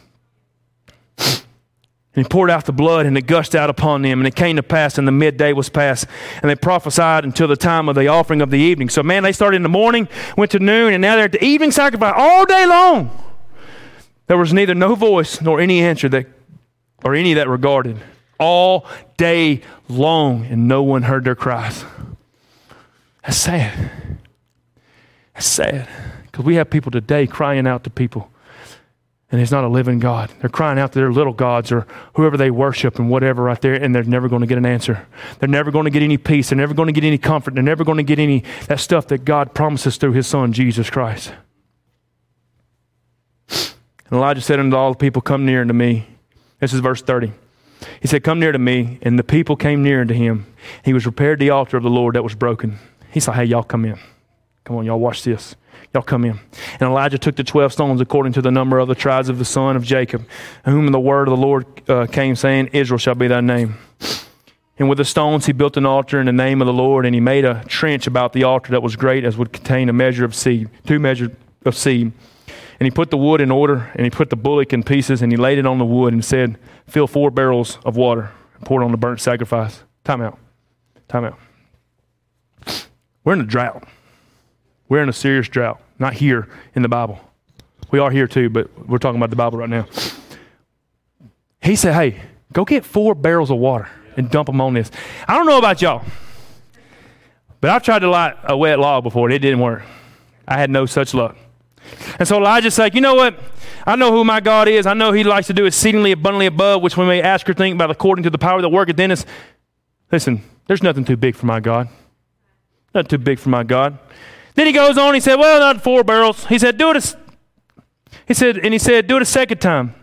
And he poured out the blood, and it gushed out upon them. And it came to pass, and the midday was past. And they prophesied until the time of the offering of the evening. So, man, they started in the morning, went to noon, and now they're at the evening sacrifice all day long. There was neither no voice nor any answer that, or any that regarded. All day long, and no one heard their cries. That's sad. That's sad. Because we have people today crying out to people and it's not a living God. They're crying out to their little gods or whoever they worship and whatever right there, and they're never going to get an answer. They're never going to get any peace. They're never going to get any comfort. They're never going to get any that stuff that God promises through His Son, Jesus Christ. And Elijah said unto all the people, Come near unto me. This is verse 30. He said, Come near to me. And the people came near unto him. He was repaired the altar of the Lord that was broken. He's like, hey, y'all come in. Come on, y'all watch this. Y'all come in. And Elijah took the 12 stones according to the number of the tribes of the son of Jacob, whom the word of the Lord uh, came, saying, Israel shall be thy name. And with the stones he built an altar in the name of the Lord, and he made a trench about the altar that was great as would contain a measure of seed, two measures of seed. And he put the wood in order, and he put the bullock in pieces, and he laid it on the wood, and said, Fill four barrels of water, and pour it on the burnt sacrifice. Time out. Time out. We're in a drought. We're in a serious drought. Not here in the Bible. We are here too, but we're talking about the Bible right now. He said, Hey, go get four barrels of water and dump them on this. I don't know about y'all, but I've tried to light a wet log before and it didn't work. I had no such luck. And so Elijah's like, you know what? I know who my God is. I know he likes to do exceedingly abundantly above, which we may ask or think about according to the power that worketh in us. Listen, there's nothing too big for my God. Not too big for my God. Then he goes on, he said, Well, not four barrels. He said, Do it a, he said, and he said, Do it a second time.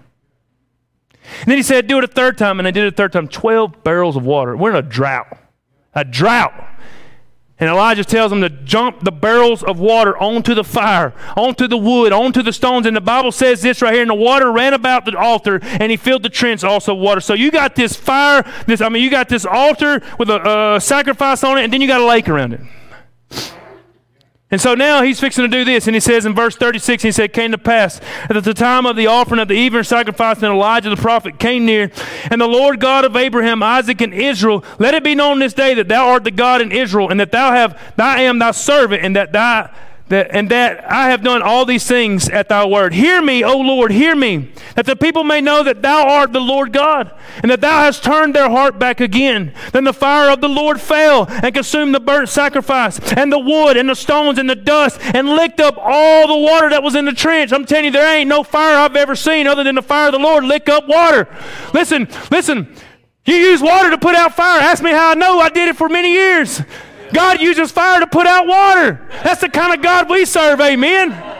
And then he said, Do it a third time, and they did it a third time. Twelve barrels of water. We're in a drought. A drought. And Elijah tells them to jump the barrels of water onto the fire, onto the wood, onto the stones. And the Bible says this right here, and the water ran about the altar, and he filled the trench also with water. So you got this fire, this I mean, you got this altar with a uh, sacrifice on it, and then you got a lake around it. And so now he's fixing to do this, and he says in verse 36, he said, Came to pass that at the time of the offering of the evening sacrifice, and Elijah the prophet came near, and the Lord God of Abraham, Isaac, and Israel, let it be known this day that thou art the God in Israel, and that thou have, I am thy servant, and that thou that, and that I have done all these things at thy word. Hear me, O Lord, hear me, that the people may know that thou art the Lord God, and that thou hast turned their heart back again. Then the fire of the Lord fell and consumed the burnt sacrifice, and the wood, and the stones, and the dust, and licked up all the water that was in the trench. I'm telling you, there ain't no fire I've ever seen other than the fire of the Lord lick up water. Listen, listen. You use water to put out fire. Ask me how I know. I did it for many years. God uses fire to put out water. That's the kind of God we serve, amen.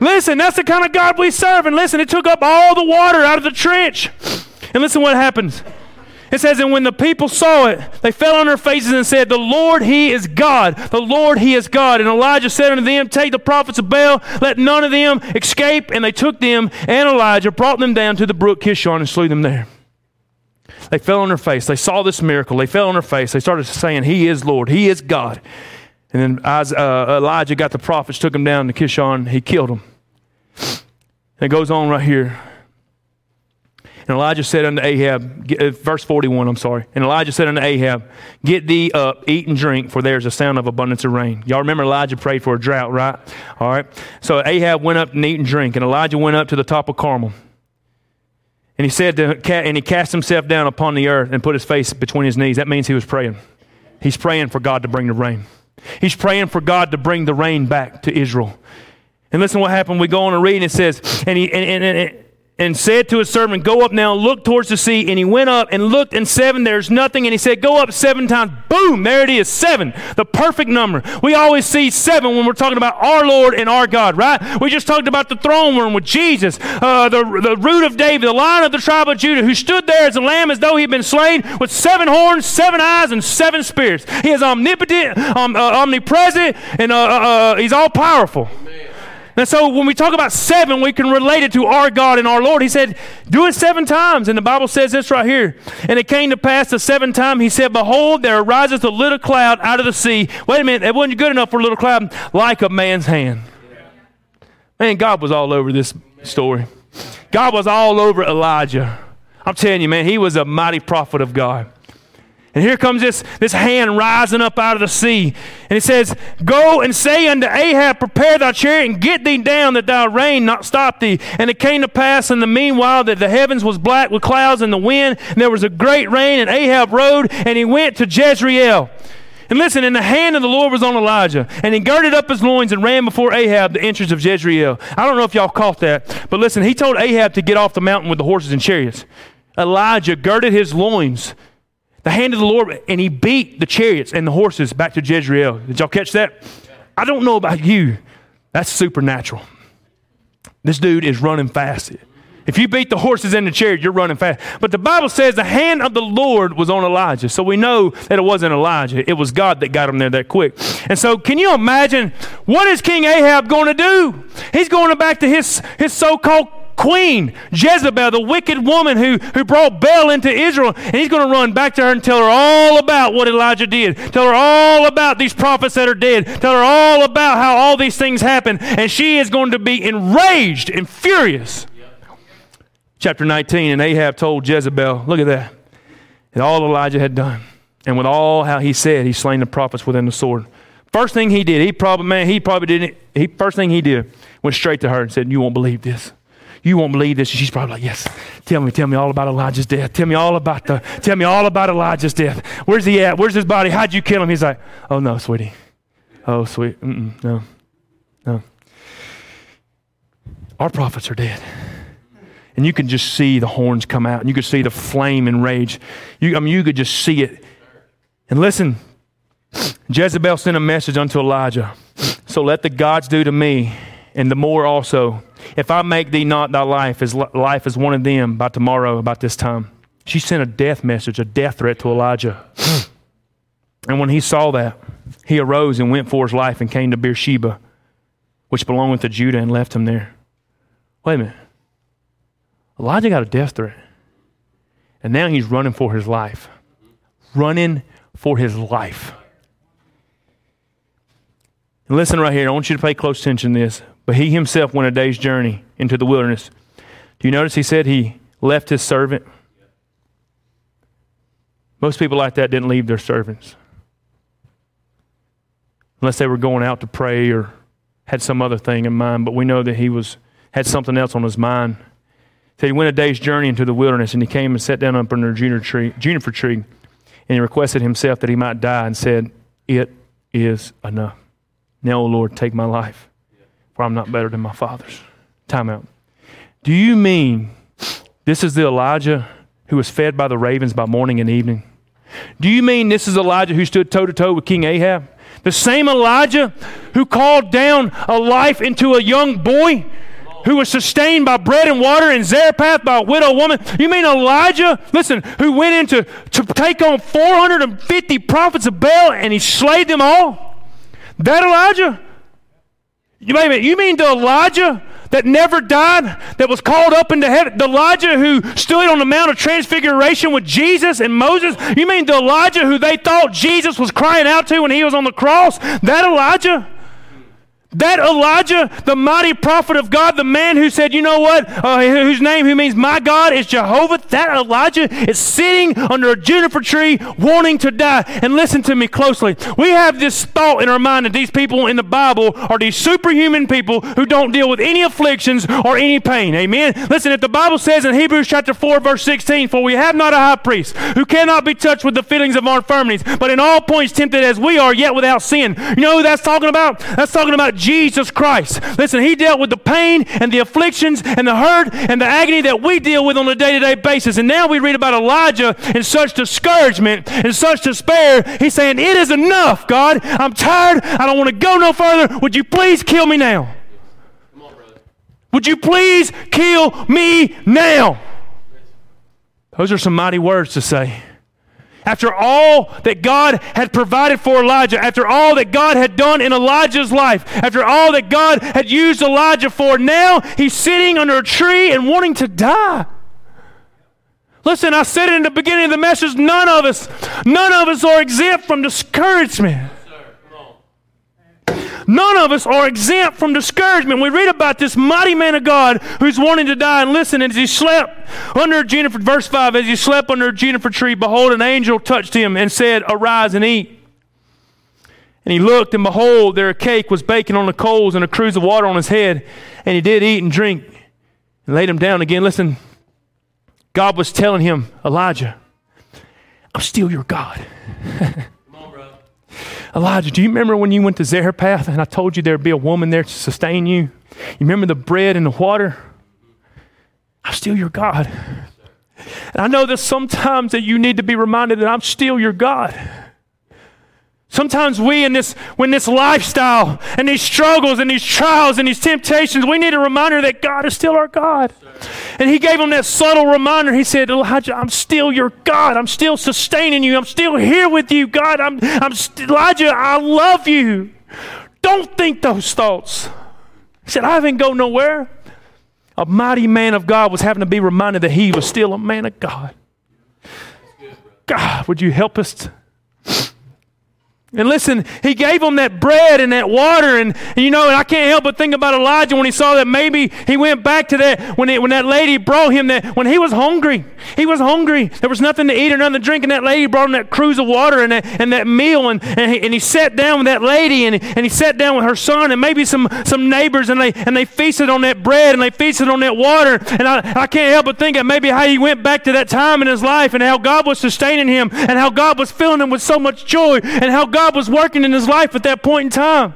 Listen, that's the kind of God we serve. And listen, it took up all the water out of the trench. And listen what happens. It says, And when the people saw it, they fell on their faces and said, The Lord, He is God. The Lord, He is God. And Elijah said unto them, Take the prophets of Baal, let none of them escape. And they took them and Elijah, brought them down to the brook Kishon, and slew them there. They fell on their face. They saw this miracle. They fell on their face. They started saying, He is Lord. He is God. And then uh, Elijah got the prophets, took them down to Kishon. He killed them. It goes on right here. And Elijah said unto Ahab, uh, verse 41, I'm sorry. And Elijah said unto Ahab, Get thee up, eat and drink, for there's a sound of abundance of rain. Y'all remember Elijah prayed for a drought, right? All right. So Ahab went up and eat and drink, and Elijah went up to the top of Carmel. And he said to, and he cast himself down upon the earth and put his face between his knees. That means he was praying. He's praying for God to bring the rain. He's praying for God to bring the rain back to Israel. And listen what happened. We go on and read, and it says, and he and, and, and said to his servant, Go up now, look towards the sea. And he went up and looked, and seven, there's nothing. And he said, Go up seven times. Boom, there it is, seven, the perfect number. We always see seven when we're talking about our Lord and our God, right? We just talked about the throne room with Jesus, uh, the, the root of David, the lion of the tribe of Judah, who stood there as a lamb as though he had been slain with seven horns, seven eyes, and seven spirits. He is omnipotent, um, uh, omnipresent, and uh, uh, uh he's all powerful. Amen. And so when we talk about seven, we can relate it to our God and our Lord. He said, Do it seven times. And the Bible says this right here. And it came to pass the seventh time, he said, Behold, there arises a little cloud out of the sea. Wait a minute, it wasn't good enough for a little cloud, like a man's hand. Man, God was all over this story. God was all over Elijah. I'm telling you, man, he was a mighty prophet of God. And here comes this, this hand rising up out of the sea. And it says, Go and say unto Ahab, Prepare thy chariot and get thee down, that thy rain not stop thee. And it came to pass in the meanwhile that the heavens was black with clouds and the wind, and there was a great rain, and Ahab rode, and he went to Jezreel. And listen, and the hand of the Lord was on Elijah, and he girded up his loins and ran before Ahab the entrance of Jezreel. I don't know if y'all caught that, but listen, he told Ahab to get off the mountain with the horses and chariots. Elijah girded his loins the hand of the Lord, and he beat the chariots and the horses back to Jezreel. Did y'all catch that? I don't know about you. That's supernatural. This dude is running fast. If you beat the horses in the chariot, you're running fast. But the Bible says the hand of the Lord was on Elijah. So we know that it wasn't Elijah. It was God that got him there that quick. And so can you imagine what is King Ahab going to do? He's going back to his, his so-called queen, Jezebel, the wicked woman who, who brought Baal into Israel. And he's going to run back to her and tell her all about what Elijah did. Tell her all about these prophets that are dead. Tell her all about how all these things happened. And she is going to be enraged and furious. Chapter 19, and Ahab told Jezebel, look at that, and all Elijah had done. And with all how he said, he slain the prophets within the sword. First thing he did, he probably, man, he probably didn't, he, first thing he did, went straight to her and said, You won't believe this. You won't believe this. And she's probably like, Yes, tell me, tell me all about Elijah's death. Tell me all about the, tell me all about Elijah's death. Where's he at? Where's his body? How'd you kill him? He's like, Oh, no, sweetie. Oh, sweet. Mm-mm, no, no. Our prophets are dead. And you can just see the horns come out, and you could see the flame and rage. You, I mean, you could just see it. And listen, Jezebel sent a message unto Elijah. So let the gods do to me, and the more also, if I make thee not thy life as life as one of them by tomorrow, about this time. She sent a death message, a death threat to Elijah. and when he saw that, he arose and went for his life and came to Beersheba, which belonged to Judah, and left him there. Wait a minute. Elijah got a death threat. And now he's running for his life. Running for his life. And listen right here. I want you to pay close attention to this. But he himself went a day's journey into the wilderness. Do you notice he said he left his servant? Most people like that didn't leave their servants. Unless they were going out to pray or had some other thing in mind. But we know that he was had something else on his mind. So he went a day's journey into the wilderness and he came and sat down under a juniper tree, juniper tree and he requested himself that he might die and said, It is enough. Now, O Lord, take my life I'm not better than my fathers. Time out. Do you mean this is the Elijah who was fed by the ravens by morning and evening? Do you mean this is Elijah who stood toe to toe with King Ahab? The same Elijah who called down a life into a young boy who was sustained by bread and water in Zarephath by a widow woman. You mean Elijah, listen, who went into to take on 450 prophets of Baal and he slayed them all? That Elijah? You, minute, you mean the Elijah that never died, that was called up into heaven? The Elijah who stood on the Mount of Transfiguration with Jesus and Moses? You mean the Elijah who they thought Jesus was crying out to when he was on the cross? That Elijah? That Elijah, the mighty prophet of God, the man who said, you know what, uh, whose name, who means my God, is Jehovah, that Elijah is sitting under a juniper tree wanting to die. And listen to me closely. We have this thought in our mind that these people in the Bible are these superhuman people who don't deal with any afflictions or any pain. Amen. Listen, if the Bible says in Hebrews chapter 4, verse 16, For we have not a high priest who cannot be touched with the feelings of our infirmities, but in all points tempted as we are, yet without sin. You know who that's talking about? That's talking about Jesus Christ. Listen, he dealt with the pain and the afflictions and the hurt and the agony that we deal with on a day to day basis. And now we read about Elijah in such discouragement and such despair. He's saying, It is enough, God. I'm tired. I don't want to go no further. Would you please kill me now? Would you please kill me now? Those are some mighty words to say. After all that God had provided for Elijah, after all that God had done in Elijah's life, after all that God had used Elijah for, now he's sitting under a tree and wanting to die. Listen, I said it in the beginning of the message none of us, none of us are exempt from discouragement. None of us are exempt from discouragement. We read about this mighty man of God who's wanting to die. And listen, as he slept under a juniper, verse 5, as he slept under a juniper tree, behold, an angel touched him and said, Arise and eat. And he looked, and behold, there a cake was baking on the coals and a cruse of water on his head. And he did eat and drink and laid him down again. Listen, God was telling him, Elijah, I'm still your God. Elijah, do you remember when you went to Zarephath and I told you there'd be a woman there to sustain you? You remember the bread and the water? I'm still your God. And I know that sometimes that you need to be reminded that I'm still your God. Sometimes we in this when this lifestyle and these struggles and these trials and these temptations, we need a reminder that God is still our God. And he gave him that subtle reminder. He said, Elijah, I'm still your God. I'm still sustaining you. I'm still here with you, God. I'm, I'm st- Elijah, I love you. Don't think those thoughts. He said, I haven't go nowhere. A mighty man of God was having to be reminded that he was still a man of God. God, would you help us? And listen, he gave them that bread and that water. And, and, you know, and I can't help but think about Elijah when he saw that maybe he went back to that when, when that lady brought him that, when he was hungry. He was hungry. There was nothing to eat or nothing to drink. And that lady brought him that cruse of water and that, and that meal. And, and, he, and he sat down with that lady and, and he sat down with her son and maybe some, some neighbors. And they, and they feasted on that bread and they feasted on that water. And I, I can't help but think of maybe how he went back to that time in his life and how God was sustaining him and how God was filling him with so much joy and how God God was working in his life at that point in time.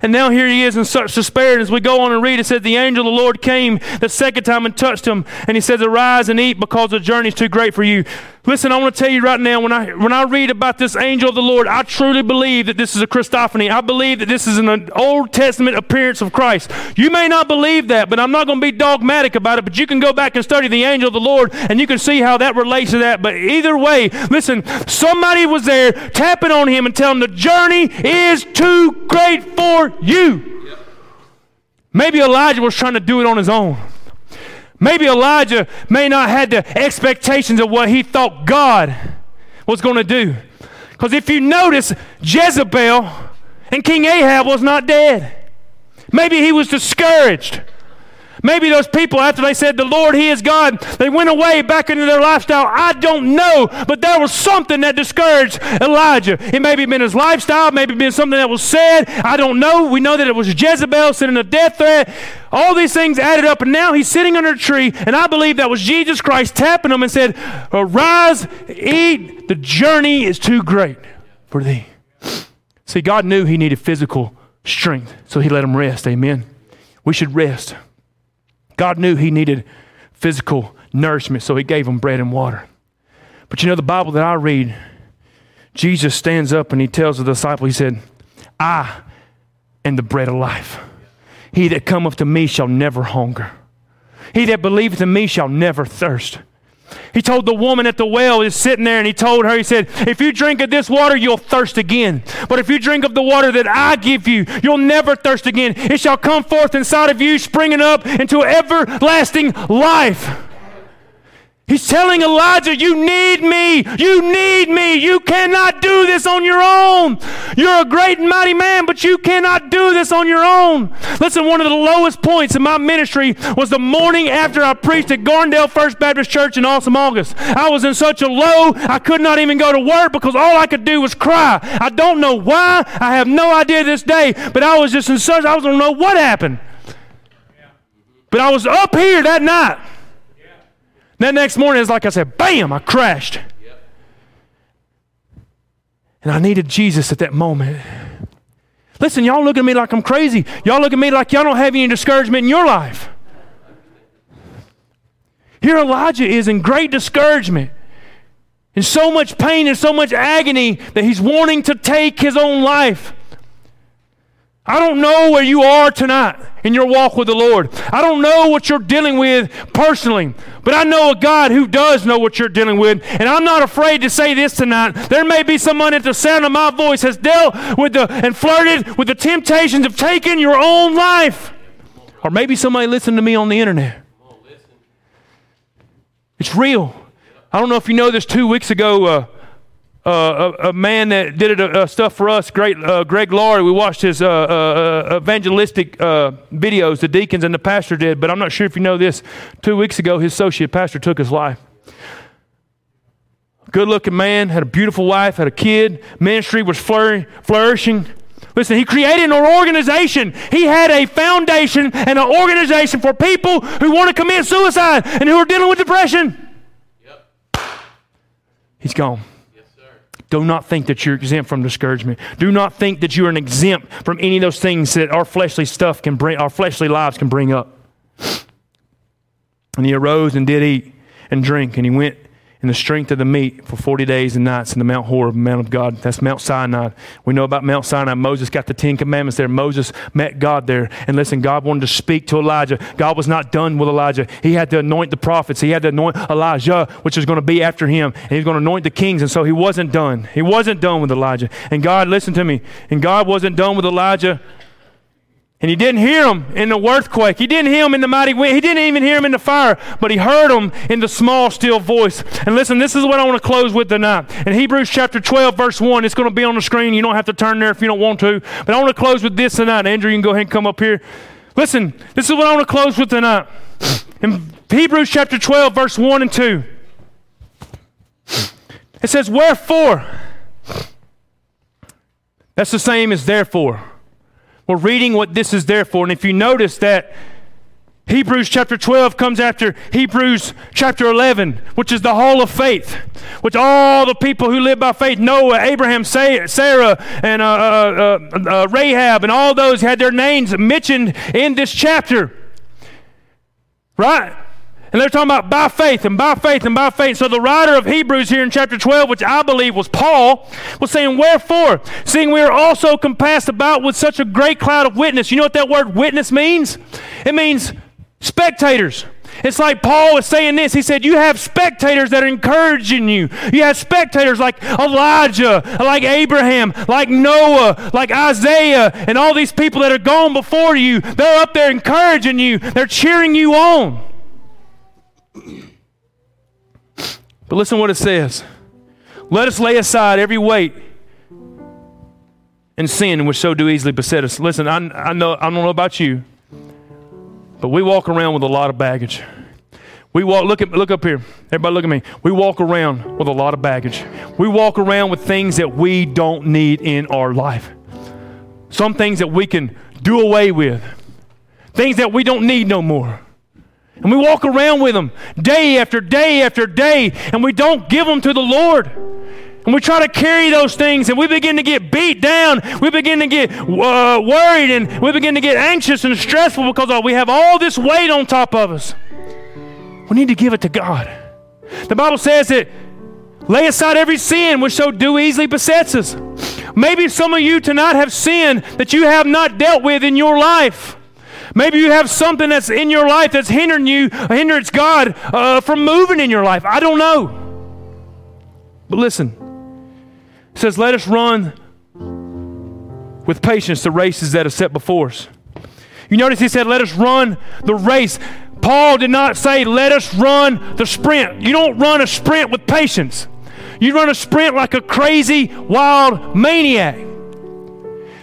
And now here he is in such despair. And as we go on and read, it says, The angel of the Lord came the second time and touched him. And he says, Arise and eat because the journey is too great for you. Listen, I want to tell you right now, when I, when I read about this angel of the Lord, I truly believe that this is a Christophany. I believe that this is an Old Testament appearance of Christ. You may not believe that, but I'm not going to be dogmatic about it. But you can go back and study the angel of the Lord, and you can see how that relates to that. But either way, listen, somebody was there tapping on him and telling him the journey is too great for you. Maybe Elijah was trying to do it on his own. Maybe Elijah may not had the expectations of what he thought God was going to do. Because if you notice, Jezebel and King Ahab was not dead. Maybe he was discouraged. Maybe those people, after they said, The Lord, He is God, they went away back into their lifestyle. I don't know, but there was something that discouraged Elijah. It may have been his lifestyle, maybe been something that was said. I don't know. We know that it was Jezebel sending a death threat. All these things added up, and now he's sitting under a tree, and I believe that was Jesus Christ tapping him and said, Arise, eat, the journey is too great for thee. See, God knew he needed physical strength, so he let him rest. Amen. We should rest. God knew he needed physical nourishment, so he gave him bread and water. But you know, the Bible that I read, Jesus stands up and he tells the disciple, he said, I am the bread of life. He that cometh to me shall never hunger. He that believeth in me shall never thirst. He told the woman at the well, is sitting there, and he told her, he said, If you drink of this water, you'll thirst again. But if you drink of the water that I give you, you'll never thirst again. It shall come forth inside of you, springing up into everlasting life. He's telling Elijah, You need me. You need me. You cannot do this on your own. You're a great and mighty man, but you cannot do this on your own. Listen, one of the lowest points in my ministry was the morning after I preached at Garndale First Baptist Church in Awesome August. I was in such a low, I could not even go to work because all I could do was cry. I don't know why. I have no idea this day, but I was just in such, I don't know what happened. But I was up here that night. That next morning, it's like I said, bam, I crashed. And I needed Jesus at that moment. Listen, y'all look at me like I'm crazy. Y'all look at me like y'all don't have any discouragement in your life. Here, Elijah is in great discouragement, in so much pain and so much agony that he's wanting to take his own life. I don't know where you are tonight in your walk with the Lord. I don't know what you're dealing with personally, but I know a God who does know what you're dealing with. And I'm not afraid to say this tonight. There may be someone at the sound of my voice has dealt with the and flirted with the temptations of taking your own life. Or maybe somebody listened to me on the internet. It's real. I don't know if you know this two weeks ago. Uh, uh, a, a, man that did uh, stuff for us, great uh, Greg Laurie. We watched his uh, uh, evangelistic videos, the deacons and the pastor did. But I'm not sure if you know this. Two weeks ago, his associate pastor took his life. Good looking man, had a beautiful wife, had a kid. Ministry was flourishing. Listen, he created an organization. He had a foundation and an organization for people who want to commit suicide and who are dealing with depression. Yep. He's gone. Do not think that you're exempt from discouragement. Do not think that you're an exempt from any of those things that our fleshly stuff can bring, our fleshly lives can bring up. And he arose and did eat and drink, and he went in the strength of the meat for 40 days and nights in the Mount Horeb, Mount of God. That's Mount Sinai. We know about Mount Sinai. Moses got the Ten Commandments there. Moses met God there. And listen, God wanted to speak to Elijah. God was not done with Elijah. He had to anoint the prophets. He had to anoint Elijah, which was going to be after him. And he's going to anoint the kings. And so he wasn't done. He wasn't done with Elijah. And God, listen to me, and God wasn't done with Elijah and he didn't hear him in the earthquake. He didn't hear him in the mighty wind. He didn't even hear him in the fire, but he heard him in the small, still voice. And listen, this is what I want to close with tonight. In Hebrews chapter 12, verse 1, it's going to be on the screen. You don't have to turn there if you don't want to. But I want to close with this tonight. Andrew, you can go ahead and come up here. Listen, this is what I want to close with tonight. In Hebrews chapter 12, verse 1 and 2, it says, Wherefore? That's the same as therefore. We're reading what this is there for. And if you notice that Hebrews chapter 12 comes after Hebrews chapter 11, which is the hall of faith, which all the people who live by faith Noah, Abraham, Sarah, and uh, uh, uh, uh, Rahab, and all those had their names mentioned in this chapter. Right? And they're talking about by faith and by faith and by faith. So the writer of Hebrews here in chapter 12, which I believe was Paul, was saying, Wherefore, seeing we are also compassed about with such a great cloud of witness. You know what that word witness means? It means spectators. It's like Paul is saying this. He said, You have spectators that are encouraging you. You have spectators like Elijah, like Abraham, like Noah, like Isaiah, and all these people that are gone before you. They're up there encouraging you, they're cheering you on. But listen what it says. Let us lay aside every weight and sin which so do easily beset us. Listen, I, I know I don't know about you, but we walk around with a lot of baggage. We walk look at look up here. Everybody look at me. We walk around with a lot of baggage. We walk around with things that we don't need in our life. Some things that we can do away with. Things that we don't need no more. And we walk around with them day after day after day, and we don't give them to the Lord. And we try to carry those things, and we begin to get beat down. We begin to get uh, worried, and we begin to get anxious and stressful because uh, we have all this weight on top of us. We need to give it to God. The Bible says that lay aside every sin which so do easily besets us. Maybe some of you tonight have sin that you have not dealt with in your life. Maybe you have something that's in your life that's hindering you, hinders God uh, from moving in your life. I don't know. But listen, it says, Let us run with patience the races that are set before us. You notice he said, Let us run the race. Paul did not say, Let us run the sprint. You don't run a sprint with patience. You run a sprint like a crazy, wild maniac.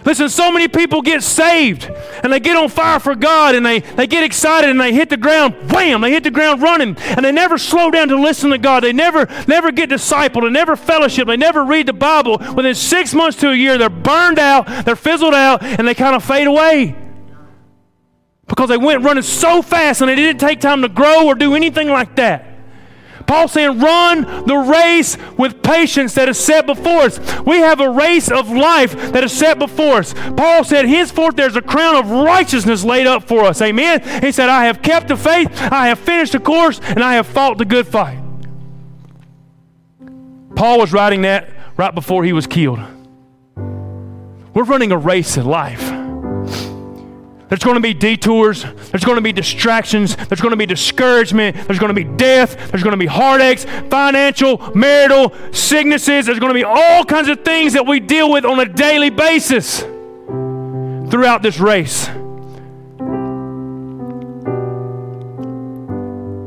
Listen, so many people get saved and they get on fire for God and they, they get excited and they hit the ground, wham, they hit the ground running and they never slow down to listen to God. They never, never get discipled, they never fellowship, they never read the Bible. Within six months to a year, they're burned out, they're fizzled out, and they kind of fade away. Because they went running so fast and they didn't take time to grow or do anything like that. Paul saying, run the race with patience that is set before us. We have a race of life that is set before us. Paul said, henceforth there's a crown of righteousness laid up for us. Amen. He said, I have kept the faith, I have finished the course, and I have fought the good fight. Paul was writing that right before he was killed. We're running a race in life. There's going to be detours. There's going to be distractions. There's going to be discouragement. There's going to be death. There's going to be heartaches, financial, marital, sicknesses. There's going to be all kinds of things that we deal with on a daily basis throughout this race.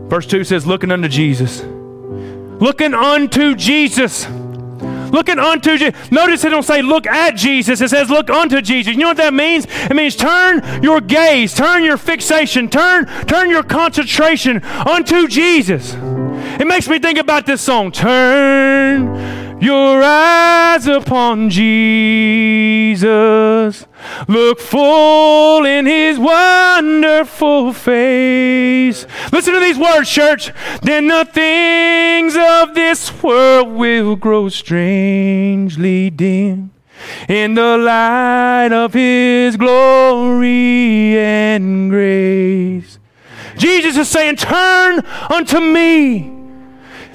Verse 2 says, Looking unto Jesus. Looking unto Jesus. Looking unto Jesus. Notice it don't say look at Jesus. It says look unto Jesus. You know what that means? It means turn your gaze, turn your fixation, turn, turn your concentration unto Jesus. It makes me think about this song. Turn your eyes upon Jesus. Look full in his wonderful face. Listen to these words, church. Then the things of this world will grow strangely dim in the light of his glory and grace. Jesus is saying, Turn unto me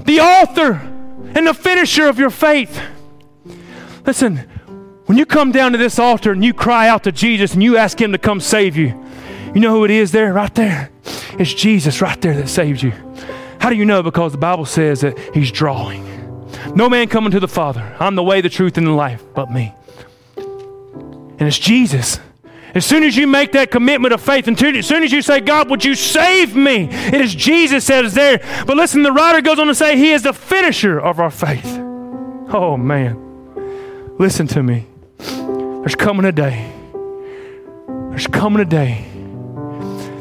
the author and the finisher of your faith. Listen, when you come down to this altar and you cry out to Jesus and you ask Him to come save you, you know who it is there, right there? It's Jesus right there that saved you. How do you know? Because the Bible says that He's drawing. No man coming to the Father. I'm the way, the truth, and the life, but me. And it's Jesus. As soon as you make that commitment of faith, and as soon as you say, God, would you save me? It is Jesus that is there. But listen, the writer goes on to say, He is the finisher of our faith. Oh, man. Listen to me. There's coming a day. There's coming a day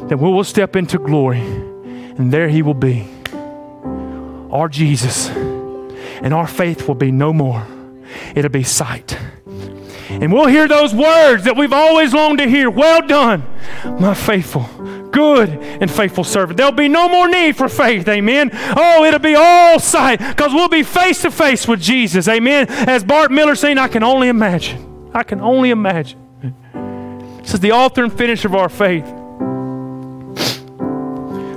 that we will step into glory, and there He will be. Our Jesus. And our faith will be no more, it'll be sight. Mm-hmm. And we'll hear those words that we've always longed to hear Well done, my faithful, good, and faithful servant. There'll be no more need for faith. Amen. Oh, it'll be all sight because we'll be face to face with Jesus. Amen. As Bart Millard saying, I can only imagine. I can only imagine. This is the author and finisher of our faith.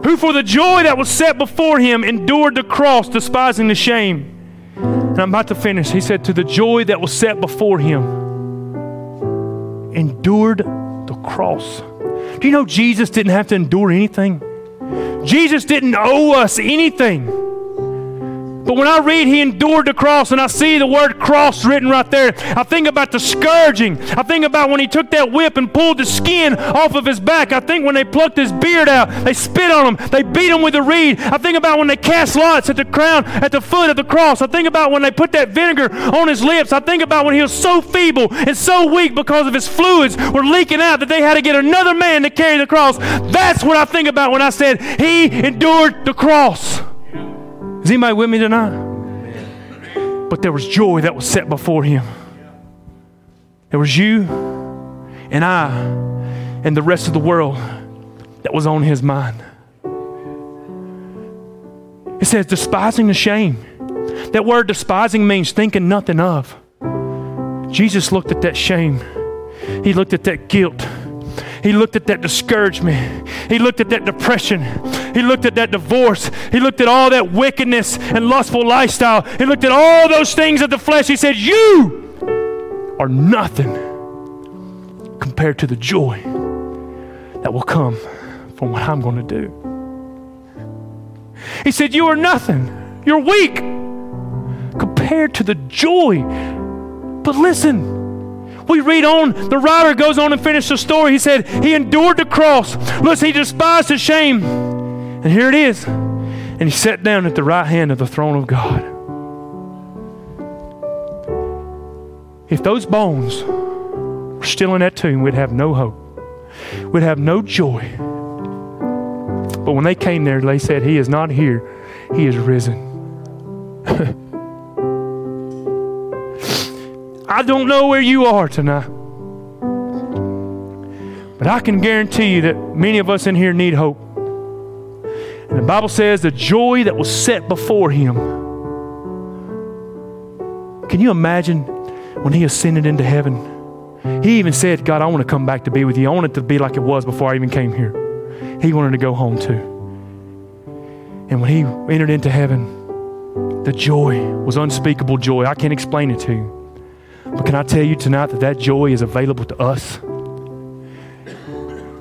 Who, for the joy that was set before him, endured the cross, despising the shame. And I'm about to finish. He said, To the joy that was set before him endured the cross. Do you know Jesus didn't have to endure anything? Jesus didn't owe us anything. But when I read he endured the cross and I see the word cross written right there, I think about the scourging. I think about when he took that whip and pulled the skin off of his back. I think when they plucked his beard out, they spit on him, they beat him with a reed. I think about when they cast lots at the crown, at the foot of the cross. I think about when they put that vinegar on his lips. I think about when he was so feeble and so weak because of his fluids were leaking out that they had to get another man to carry the cross. That's what I think about when I said he endured the cross. Is anybody with me tonight? But there was joy that was set before him. There was you and I and the rest of the world that was on his mind. It says, despising the shame. That word despising means thinking nothing of. Jesus looked at that shame, he looked at that guilt, he looked at that discouragement. He looked at that depression. He looked at that divorce. He looked at all that wickedness and lustful lifestyle. He looked at all those things of the flesh. He said, You are nothing compared to the joy that will come from what I'm going to do. He said, You are nothing. You're weak compared to the joy. But listen, we read on, the writer goes on and finishes the story. He said, He endured the cross. Listen, he despised the shame. And here it is. And he sat down at the right hand of the throne of God. If those bones were still in that tomb, we'd have no hope. We'd have no joy. But when they came there, they said, He is not here, He is risen. I don't know where you are tonight. But I can guarantee you that many of us in here need hope. And the Bible says the joy that was set before him. Can you imagine when he ascended into heaven? He even said, God, I want to come back to be with you. I want it to be like it was before I even came here. He wanted to go home too. And when he entered into heaven, the joy was unspeakable joy. I can't explain it to you. But can I tell you tonight that that joy is available to us?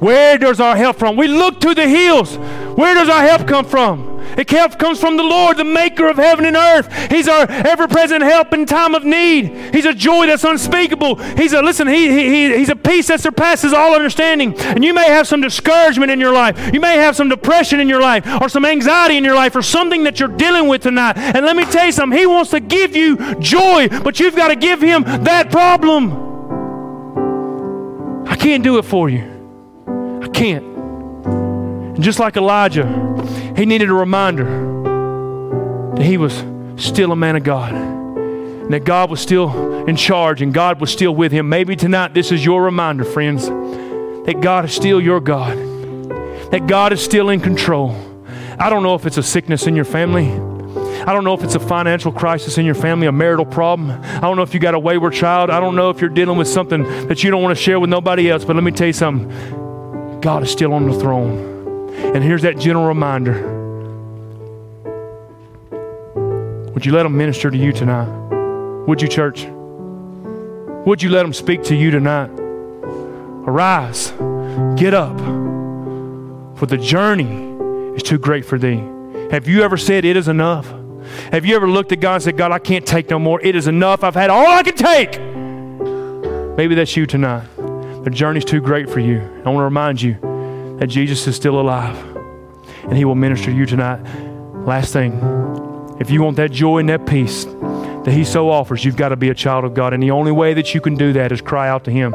Where does our help from? We look to the hills. Where does our help come from? It help comes from the Lord, the maker of heaven and earth. He's our ever-present help in time of need. He's a joy that's unspeakable. He's a listen, he, he, he's a peace that surpasses all understanding. And you may have some discouragement in your life. You may have some depression in your life or some anxiety in your life or something that you're dealing with tonight. And let me tell you something. He wants to give you joy, but you've got to give him that problem. I can't do it for you. I can't. And just like Elijah, he needed a reminder that he was still a man of God. And that God was still in charge and God was still with him. Maybe tonight this is your reminder, friends, that God is still your God, that God is still in control. I don't know if it's a sickness in your family. I don't know if it's a financial crisis in your family, a marital problem. I don't know if you got a wayward child. I don't know if you're dealing with something that you don't want to share with nobody else. But let me tell you something God is still on the throne. And here's that gentle reminder Would you let them minister to you tonight? Would you, church? Would you let them speak to you tonight? Arise, get up, for the journey is too great for thee. Have you ever said, It is enough? Have you ever looked at God and said, God, I can't take no more. It is enough. I've had all I can take. Maybe that's you tonight. The journey's too great for you. I want to remind you that Jesus is still alive and he will minister to you tonight. Last thing, if you want that joy and that peace that He so offers, you've got to be a child of God. And the only way that you can do that is cry out to Him.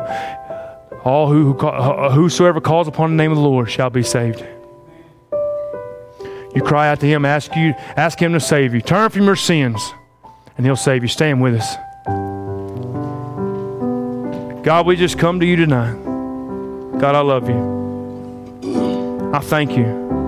All who, who uh, whosoever calls upon the name of the Lord shall be saved. You cry out to Him, ask you, ask Him to save you. Turn from your sins, and He'll save you. Stand with us. God, we just come to you tonight. God, I love you. I thank you.